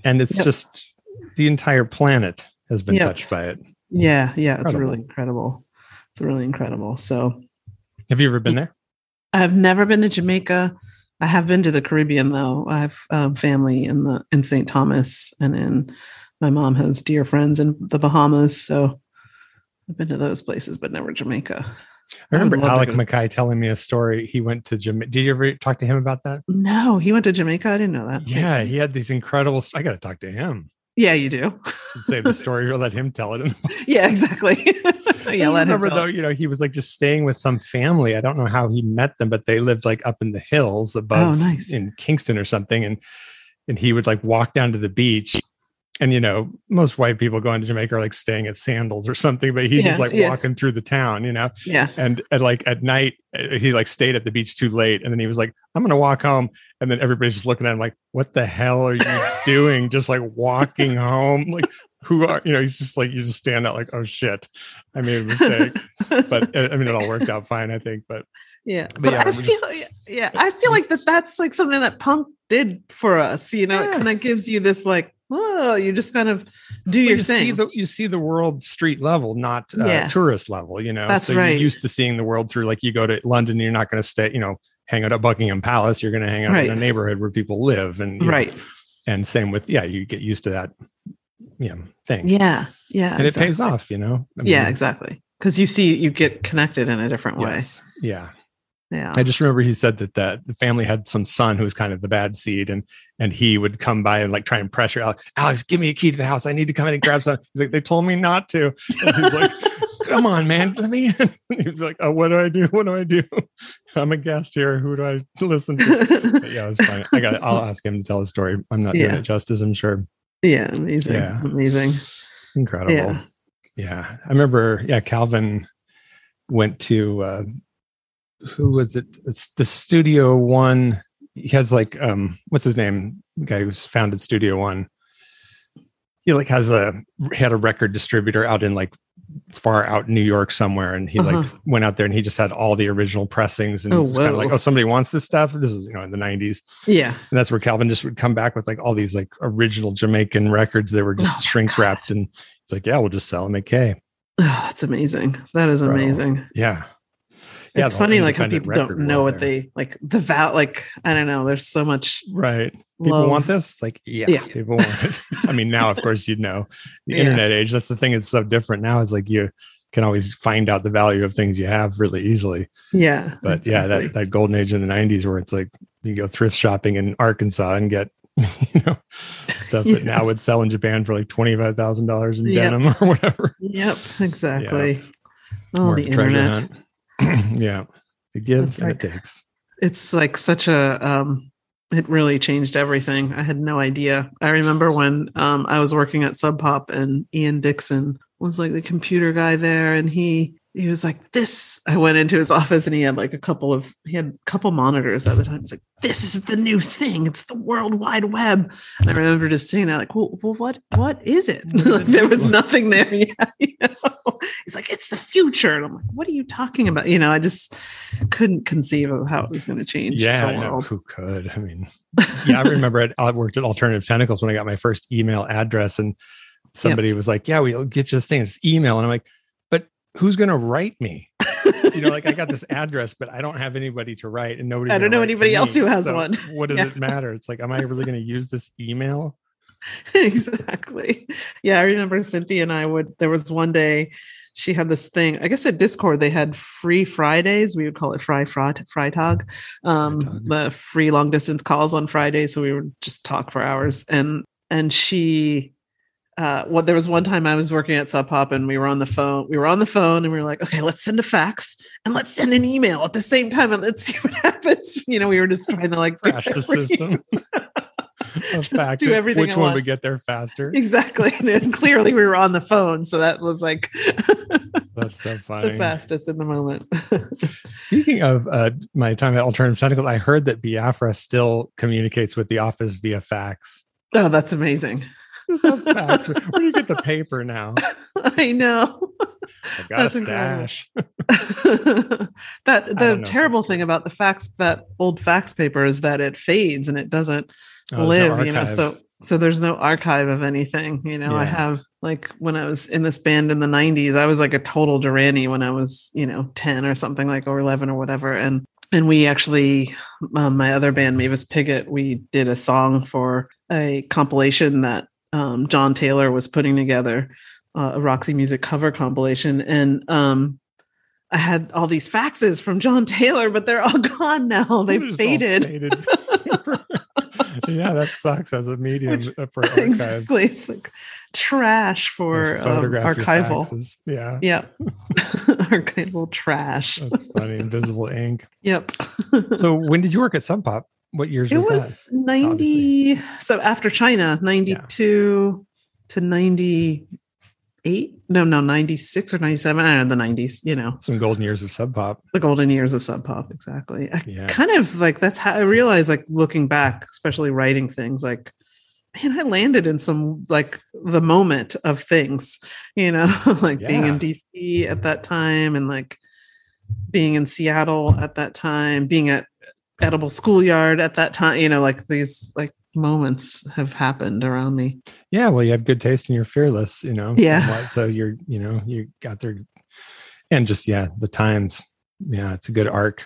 and it's Yep. just the entire planet has been Yep. touched by it. yeah, yeah. It's really incredible. It's really incredible. So Have you ever been there? I've never been to Jamaica. I have been to the Caribbean though. I have um, family in the in St. Thomas, and in my mom has dear friends in the Bahamas. So I've been to those places, but never Jamaica. I remember to Alec MacKaye telling me a story. He went to Jamaica. Did you ever talk to him about that? No, he went to Jamaica. I didn't know that. Yeah, he had these incredible. I got to talk to him. yeah, you do. Say the story or let him tell it. yeah, exactly. yeah, I remember though, you know, he was like just staying with some family. I don't know how he met them, but they lived like up in the hills above Oh, nice. in Kingston or something. And and he would like walk down to the beach. And you know, most white people going to Jamaica are like staying at sandals or something, but he's Yeah, just like yeah. walking through the town, you know. Yeah. And at like at night, uh, he like stayed at the beach too late, and then he was like, "I'm gonna walk home," and then everybody's just looking at him like, "What the hell are you doing? Just like walking home? Like, who are you know?" He's just like, you just stand out like, "Oh shit, I made a mistake." but I mean, it all worked out fine, I think. But yeah, But but, yeah, I feel yeah, yeah, I feel like that that's like something that punk did for us. You know, Yeah. it kind of gives you this like, oh, you just kind of do Well, your you thing. see the you see the world street level, not uh, Yeah. tourist level. You know, That's so right. you're used to seeing the world through. Like you go to London, you're not going to stay. You know, hang out at Buckingham Palace. You're going to hang out in a neighborhood where people live, and you know, right. and same with yeah, you get used to that, you know, thing. Yeah. Yeah. and it pays off, you know. I yeah, exactly. Because you see, you get connected in a different way. yeah. Yeah. I just remember he said that the, the family had some son who was kind of the bad seed, and and he would come by and like try and pressure Alex. Alex, give me a key to the house. I need to come in and grab some. He's like, they told me not to. And he's like, come on, man, let me in. He's like, oh, what do I do? What do I do? I'm a guest here. Who do I listen to? But yeah, it was fine. I got. it. I'll ask him to tell his story. I'm not doing it justice. I'm sure. Yeah. Amazing. Yeah. Amazing. Incredible. Yeah. Yeah. I remember, yeah, Calvin went to uh who was it? It's the Studio One. He has like um what's his name? The guy who's founded Studio One. He like has a had a record distributor out in like far out in New York somewhere, and he like Uh-huh. went out there and he just had all the original pressings and Oh, kind of like, oh, somebody wants this stuff. This is you know in the '90s, Yeah. and that's where Calvin just would come back with like all these like original Jamaican records that were just Oh, shrink wrapped, and it's like, yeah, we'll just sell them at K. Oh, that's amazing. That is amazing. Yeah. Yeah, it's funny, like how people don't know what there. they like the val. Like I don't know. There's so much. Right. People love. want this? It's like, yeah, Yeah. people want it. I mean, now, of course, you'd know the Yeah. internet age. That's the thing. It's so different now. Is like you can always find out the value of things you have really easily. Yeah. But yeah, that, that golden age in the 90s where it's like you go thrift shopping in Arkansas and get, you know, stuff that now would sell in Japan for like $25,000 in Yep. denim or whatever. Yep. Exactly. Oh, Or the internet. hunt. yeah. It gives and it takes. it's like such a um it really changed everything i had no idea i remember when um i was working at sub pop and ian dixon was like the computer guy there and he he was like this i went into his office and he had like a couple of he had a couple monitors at the time he's like this is the new thing it's the world wide web and i remember just sitting there like well, well what what is it like, there was nothing there yet you know? he's like it's the future and i'm like what are you talking about you know i just couldn't conceive of how it was going to change Yeah, the know. world. Who could? I mean, yeah, I remember it. I worked at Alternative Tentacles when I got my first email address, and somebody was like, "Yeah, we'll get you this thing. It's email." And I'm like, "But who's going to write me?" You know, like I got this address, but I don't have anybody to write, and nobody. I don't know anybody else who has one. What does Yeah. it matter? It's like, am I really going to use this email? exactly. Yeah, I remember Cynthia and I would. There was one day she had this thing. I guess at Dischord they had free Fridays. We would call it Fry Frat Freitag, um, Freitag. the free long distance calls on Fridays. So we would just talk for hours. And and she, uh, what there was one time I was working at Sub Pop and we were on the phone. We were on the phone and we were like, okay, let's send a fax and let's send an email at the same time and let's see what happens. You know, we were just trying to like Crash the system. Just fact, do everything which one would get there faster? Exactly. And clearly we were on the phone. So that was like That's so the funny. fastest in the moment. Speaking of uh, my time at Alternative Tentacles, I heard that Biafra still communicates with the office via fax. oh, that's amazing. Have. Where do you get the paper now? I know. I got That's a stash. that I don't know the terrible thing about the fax that old fax paper is that it fades and it doesn't Oh, there's no live you know so so there's no archive of anything you know i have like when i was in this band in the 90s i was like a total duranie when i was you know 10 or something like or 11 or whatever and and we actually um, my other band mavis piggott we did a song for a compilation that um, john taylor was putting together uh, a roxy music cover compilation and um I had all these faxes from John Taylor, but they're all gone now. They've faded. faded. yeah, that sucks as a medium Which- uh, for archives. exactly. It's like trash for um, archival. Yeah, Yeah. archival trash. that's funny. Invisible ink. Yep. So when did you work at Sub Pop? What years it was, was 90. So after China, 92 to 98. No, no, 96 or 97. I don't know, the 90s, you know. Some golden years of Sub Pop. the golden years of Sub Pop. Exactly. I Yeah. kind of like that's how I realized, like looking back, especially writing things, like, man, I landed in some like the moment of things, you know, like being in DC at that time and like being in Seattle at that time, being at Edible Schoolyard at that time, you know, like these like moments have happened around me. Yeah, well, you have good taste and you're fearless, you know. Yeah. somewhat. So you're, you know, you got there, and just yeah, the times. Yeah, it's a good arc.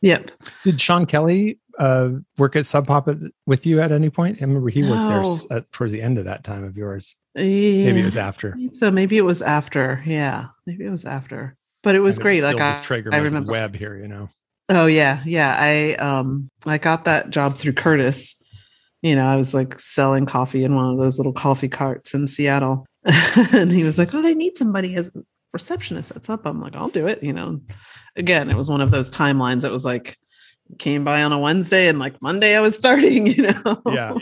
Yep. Did Sean Kelly uh, work at Sub Pop with you at any point? I remember he worked there at, towards the end of that time of yours. Maybe it was after. So maybe it was after. Yeah. Maybe it was after. But it was great. Like I, I remember web here, you know. Oh yeah, yeah. I um I got that job through Curtis. You know, I was like selling coffee in one of those little coffee carts in Seattle. and he was like, Oh, I need somebody as a receptionist that's up. I'm like, I'll do it, you know. Again, it was one of those timelines that was like came by on a Wednesday and like Monday I was starting, you know. Yeah.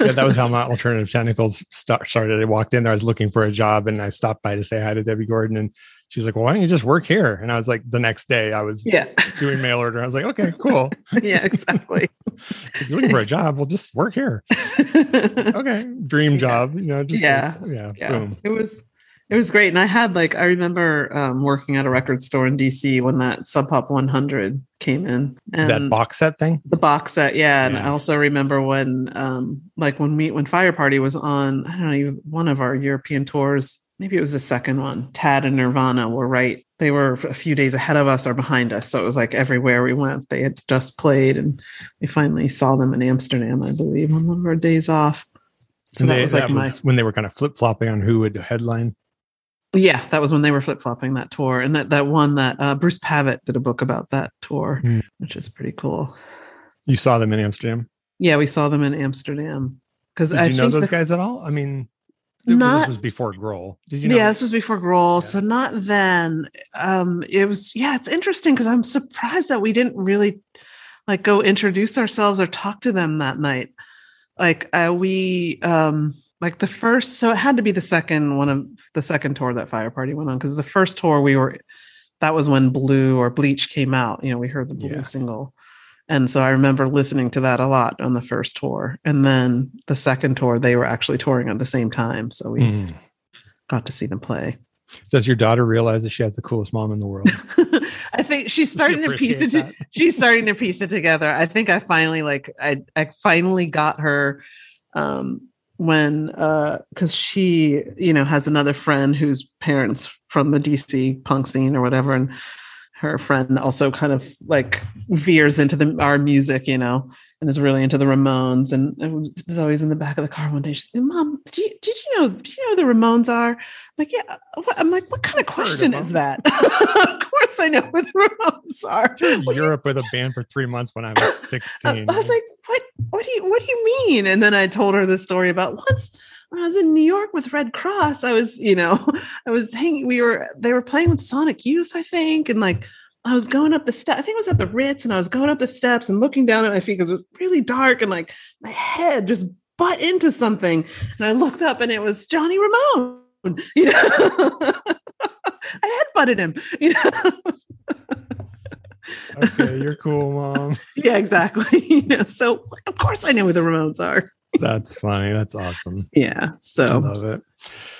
Yeah, that was how my Alternative Tentacles start, started. I walked in there, I was looking for a job, and I stopped by to say hi to Debbie Gordon, and she's like, "Well, why don't you just work here?" And I was like, the next day, I was yeah. doing mail order. I was like, "Okay, cool. yeah, exactly. if you're looking for a job, we'll just work here." Okay, dream Yeah. job. You know, just Yeah. like, yeah, yeah boom. it was it was great and i had like i remember um, working at a record store in dc when that sub pop 100 came in and that box set thing. the box set yeah and i also remember when um like when we when fire party was on i don't know one of our european tours maybe it was the second one tad and nirvana were right they were a few days ahead of us or behind us so it was like everywhere we went they had just played and we finally saw them in amsterdam i believe on one of our days off so And that they- was like that my was when they were kind of flip flopping on who would headline. Yeah, that was when they were flip flopping that tour, and that that one that uh, Bruce Pavitt did a book about that tour, Hmm. which is pretty cool. You saw them in Amsterdam. Yeah, we saw them in Amsterdam because Did I you know think those the- guys at all? I mean, Not- this was before Grohl. Did you know? yeah, this was before Grohl, Yeah. so not then. Um, it was yeah, it's interesting because I'm surprised that we didn't really like go introduce ourselves or talk to them that night. Like uh, we um like the first, so it had to be the second one of the second tour that Fire Party went on because the first tour we were that was when Blue or Bleach came out. You know, we heard the Blue Yeah. single. And so I remember listening to that a lot on the first tour. And then the second tour, they were actually touring at the same time. So we Mm. got to see them play. Does your daughter realize that she has the coolest mom in the world? I think she's starting to piece it. To, she's starting to piece it together. I think I finally like I I finally got her um when uh because she you know has another friend whose parents from the DC punk scene or whatever and her friend also kind of like veers into the our music you know and is really into the Ramones and, and is always in the back of the car one day she's like mom did you, did you know do you know the Ramones are I'm like yeah uh, what? I'm like what kind of I've heard of question is that of course I know who the Ramones are What do Europe with a band for three months when I was I, 16. I was like, what? What do you? What do you mean? And then I told her the story about once when I was in New York with Redd Kross. I was, you know, I was hanging. We were they were playing with Sonic Youth, I think, and like I was going up the step. I think it was at the Ritz, and I was going up the steps and looking down at my feet because it was really dark, and like my head just butt into something, and I looked up, and it was Johnny Ramone. You know, I had butted him. You know. okay, you're cool, mom. Yeah, exactly. you know, so of course I know who the Ramones are. That's funny. That's awesome. yeah. So I love it.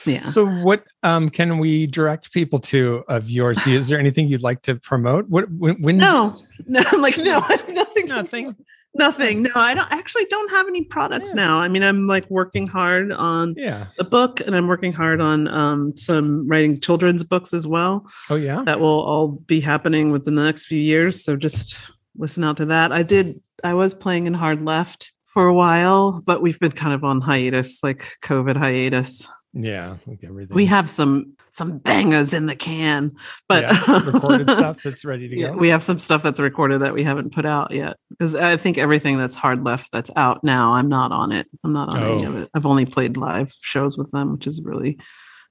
yeah. So, what um, can we direct people to of yours? Is there anything you'd like to promote? What when? when No, no, I'm like, no, I have nothing. nothing. Nothing. No, I don't I actually don't have any products Yeah. now. I mean, I'm like working hard on Yeah. the book and I'm working hard on um, some writing children's books as well. Oh yeah. That will all be happening within the next few years. So just listen out to that. I did, I was playing in Hard Left for a while, but we've been kind of on hiatus, like COVID hiatus. Yeah. Like everything. We have some some bangers in the can, but Yeah, recorded stuff that's ready to Yeah, go. we have some stuff that's recorded that we haven't put out yet because I think everything that's hard left that's out now. I'm not on it. I'm not on any Oh. of it. I've only played live shows with them, which is really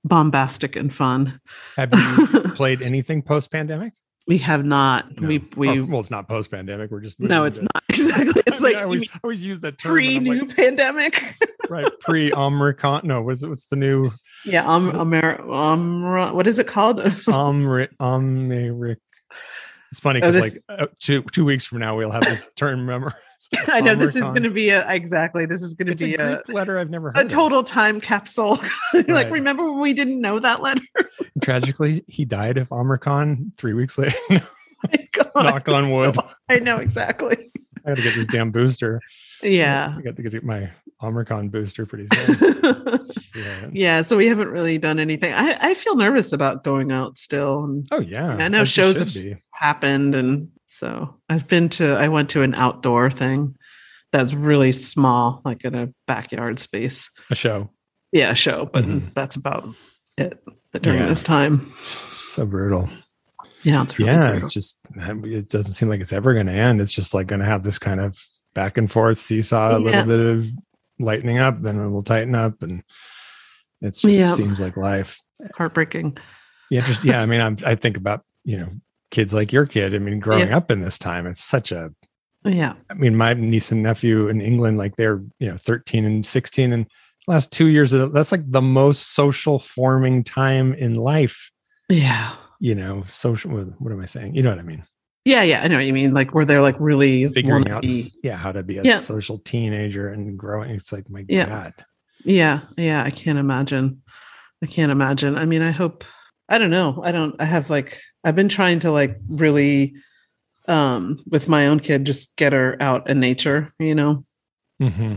bombastic and fun. have you played anything post pandemic? We have not. We we well, it's not post pandemic. We're just no, it's not exactly. It's I, mean, like I always, I always use that term. pre new like, pandemic. right pre Omicron. No, what's it? What's the new yeah, um, Amer- um, what is it called? Omri Omric? It's funny Oh, because this- like uh, two two weeks from now we'll have this term memorized. I know this is going to be a exactly. This is going to be a a, letter I've never heard. a of. total time capsule. like, Right. remember when we didn't know that letter? Tragically, he died of Omicron three weeks later. Knock on wood. I know exactly. I got to get this damn booster. Yeah. I got to get my Omicron booster pretty soon. yeah. yeah. So we haven't really done anything. I, I feel nervous about going out still. Oh yeah. I know shows have- be. happened. And so I've been to, I went to an outdoor thing that's really small, like in a backyard space. a show. Yeah, a show, but Mhm. that's about it during Yeah. this time. So brutal. Yeah. It's really yeah, brutal. it's just it doesn't seem like it's ever going to end. It's just like going to have this kind of back and forth seesaw, a Yeah. little bit of lightening up, then it will tighten up, and it's just Yeah. seems like life. heartbreaking. Yeah, just yeah. I mean, I'm, I think about you know kids like your kid. I mean, growing Yeah. up in this time, it's such a. Yeah. I mean, my niece and nephew in England, like they're you know 13 and 16, and last two years, uh, that's like the most social forming time in life. Yeah. You know, social. What what am I saying? You know what I mean? Yeah. Yeah. I know what you mean. Like where they're like really figuring out be- yeah how to be a Yeah. social teenager and growing it's like my Yeah. god Yeah, yeah, I can't imagine. I can't imagine. I mean, I hope I don't know. I don't I have like I've been trying to like really um with my own kid just get her out in nature, you know. hmm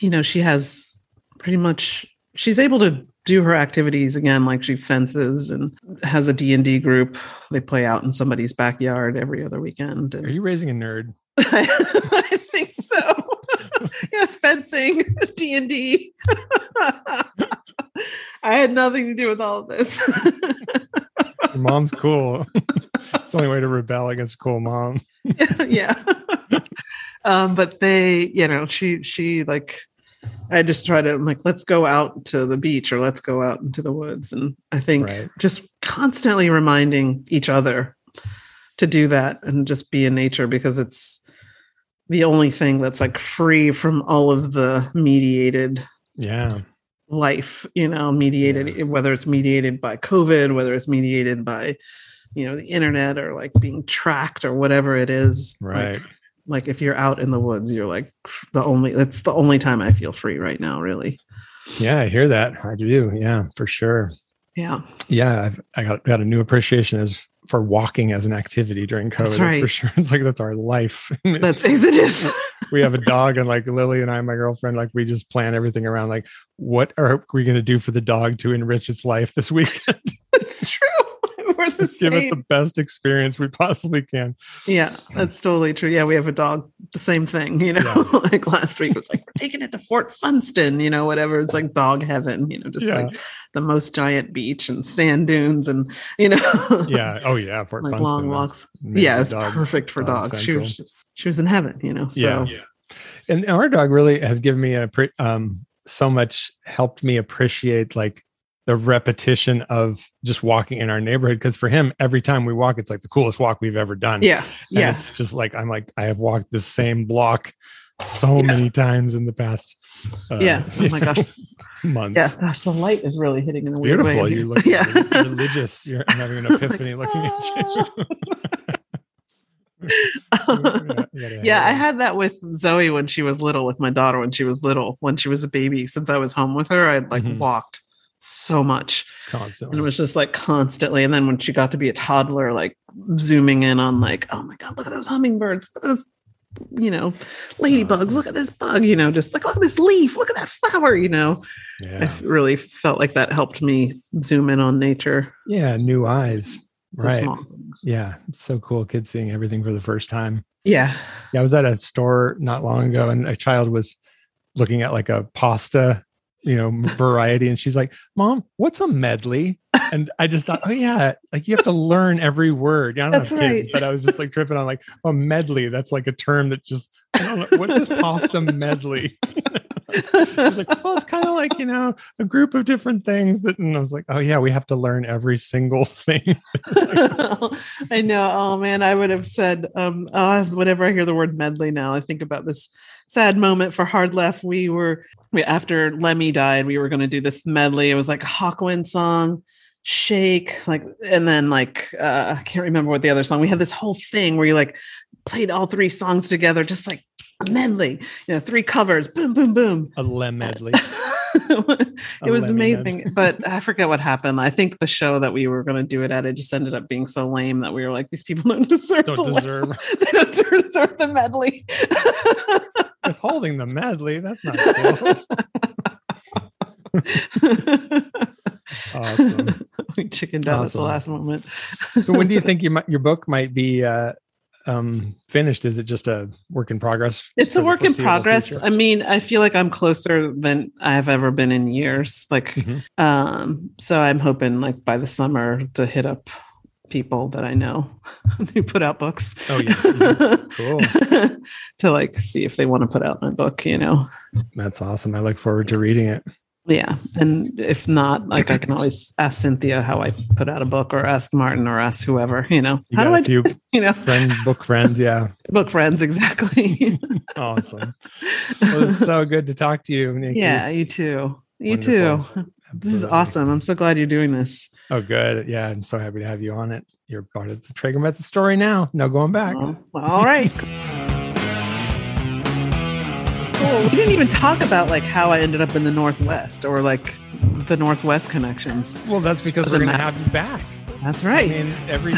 You know, she has pretty much she's able to do her activities again like she fences and has a D&D group. They play out in somebody's backyard every other weekend and are you raising a nerd I think so. yeah, fencing, D and D. I had nothing to do with all of this. your mom's cool it's the only way to rebel against a cool mom yeah. um, but they, you know, she she like I just try to I'm like, let's go out to the beach or let's go out into the woods. And I think Right. just constantly reminding each other to do that and just be in nature because it's the only thing that's like free from all of the mediated yeah life, you know, mediated whether it's mediated by COVID, whether it's mediated by, you know, the internet or like being tracked or whatever it is. Right like if you're out in the woods you're like the only that's the only time i feel free right now really. Yeah i hear that. I do. Yeah for sure. Yeah. Yeah I've, i got, got a new appreciation as for walking as an activity during covid That's that's, for sure. It's like that's our life. That's as it is. We have a dog and like lily and i my girlfriend like we just plan everything around like what are we going to do for the dog to enrich its life this week it's true we're the Let's give it the best experience we possibly can. yeah that's totally true yeah we have a dog the same thing you know Yeah. like last week it was like we're taking it to fort funston you know whatever it's like dog heaven you know just Yeah. like the most giant beach and sand dunes and you know Yeah. Oh yeah. Fort like Funston. long walks yeah it's perfect for dog dogs she was just she was in heaven you know so Yeah. And our dog really has given me a um so much helped me appreciate like the repetition of just walking in our neighborhood because for him every time we walk it's like the coolest walk we've ever done. yeah And yeah it's just like I'm like I have walked the same block so many times in the past uh, yeah oh my gosh months. Yeah, gosh, the light is really hitting in weird beautiful. way. You look yeah. religious. You're having an epiphany looking at you. yeah, I had that with Zoe when she was little, with my daughter when she was little, when she was a baby. Since I was home with her, I'd like Mhm. walked so much. constantly. And it was just like constantly. And then when she got to be a toddler, like zooming in on like, oh my God, look at those hummingbirds, look at those, you know, ladybugs, Awesome. look at this bug, you know, just like look at this leaf, look at that flower, you know. I yeah, f- really felt like that helped me zoom in on nature. yeah, new eyes. Right. Yeah, it's so cool. Kids seeing everything for the first time. Yeah. Yeah, I was at a store not long ago, and a child was looking at like a pasta, you know, variety, and she's like, "Mom, what's a medley?" And I just thought, "Oh yeah, like you have to learn every word." Yeah, I don't That's have kids, right. but I was just like tripping on like, "Oh, medley." That's like a term that just I don't know. What's this pasta medley? I was like, well, it's kind of like you know a group of different things that, and I was like, oh yeah, we have to learn every single thing. I know. Oh man, I would have said, um, oh, whenever I hear the word medley now, I think about this sad moment for Hard Left. We were we, after Lemmy died, we were going to do this medley. It was like a Hawkwind song, Shake, like, and then like uh, I can't remember what the other song. We had this whole thing where you like played all three songs together, just like a medley. You know, three covers, boom, boom, boom. A lem medley. it was amazing, but I forget what happened. I think the show that we were going to do it at it just ended up being so lame that we were like, these people don't deserve. Don't the deserve they don't deserve the medley. withholding the medley. That's not cool. awesome. we chickened out at the last moment. So when do you think you might, your book might be uh, um, finished? Is it just a work in progress? It's a work in progress. future? I mean, I feel like I'm closer than I've ever been in years. Like, Mhm. um, so I'm hoping like by the summer to hit up people that I know who put out books. Oh, yeah. Mhm. Cool. to like see if they want to put out my book, you know. That's awesome. I look forward to reading it. Yeah. And if not, like I can always ask Cynthia how I put out a book or ask Martin or ask whoever, you know. You how do I do this? You know, Friend, book friends. Yeah. book friends, exactly. Awesome. Well, it's so good to talk to you. Nikki. Yeah, you too. You Wonderful. too. This is awesome. I'm so glad you're doing this. Oh, good. Yeah, I'm so happy to have you on it. You're part of the Traeger Method story now. No going back. All right. Cool. We didn't even talk about like how I ended up in the Northwest or like the Northwest connections. Well, that's because Doesn't we're going to have you back. That's I right. mean, every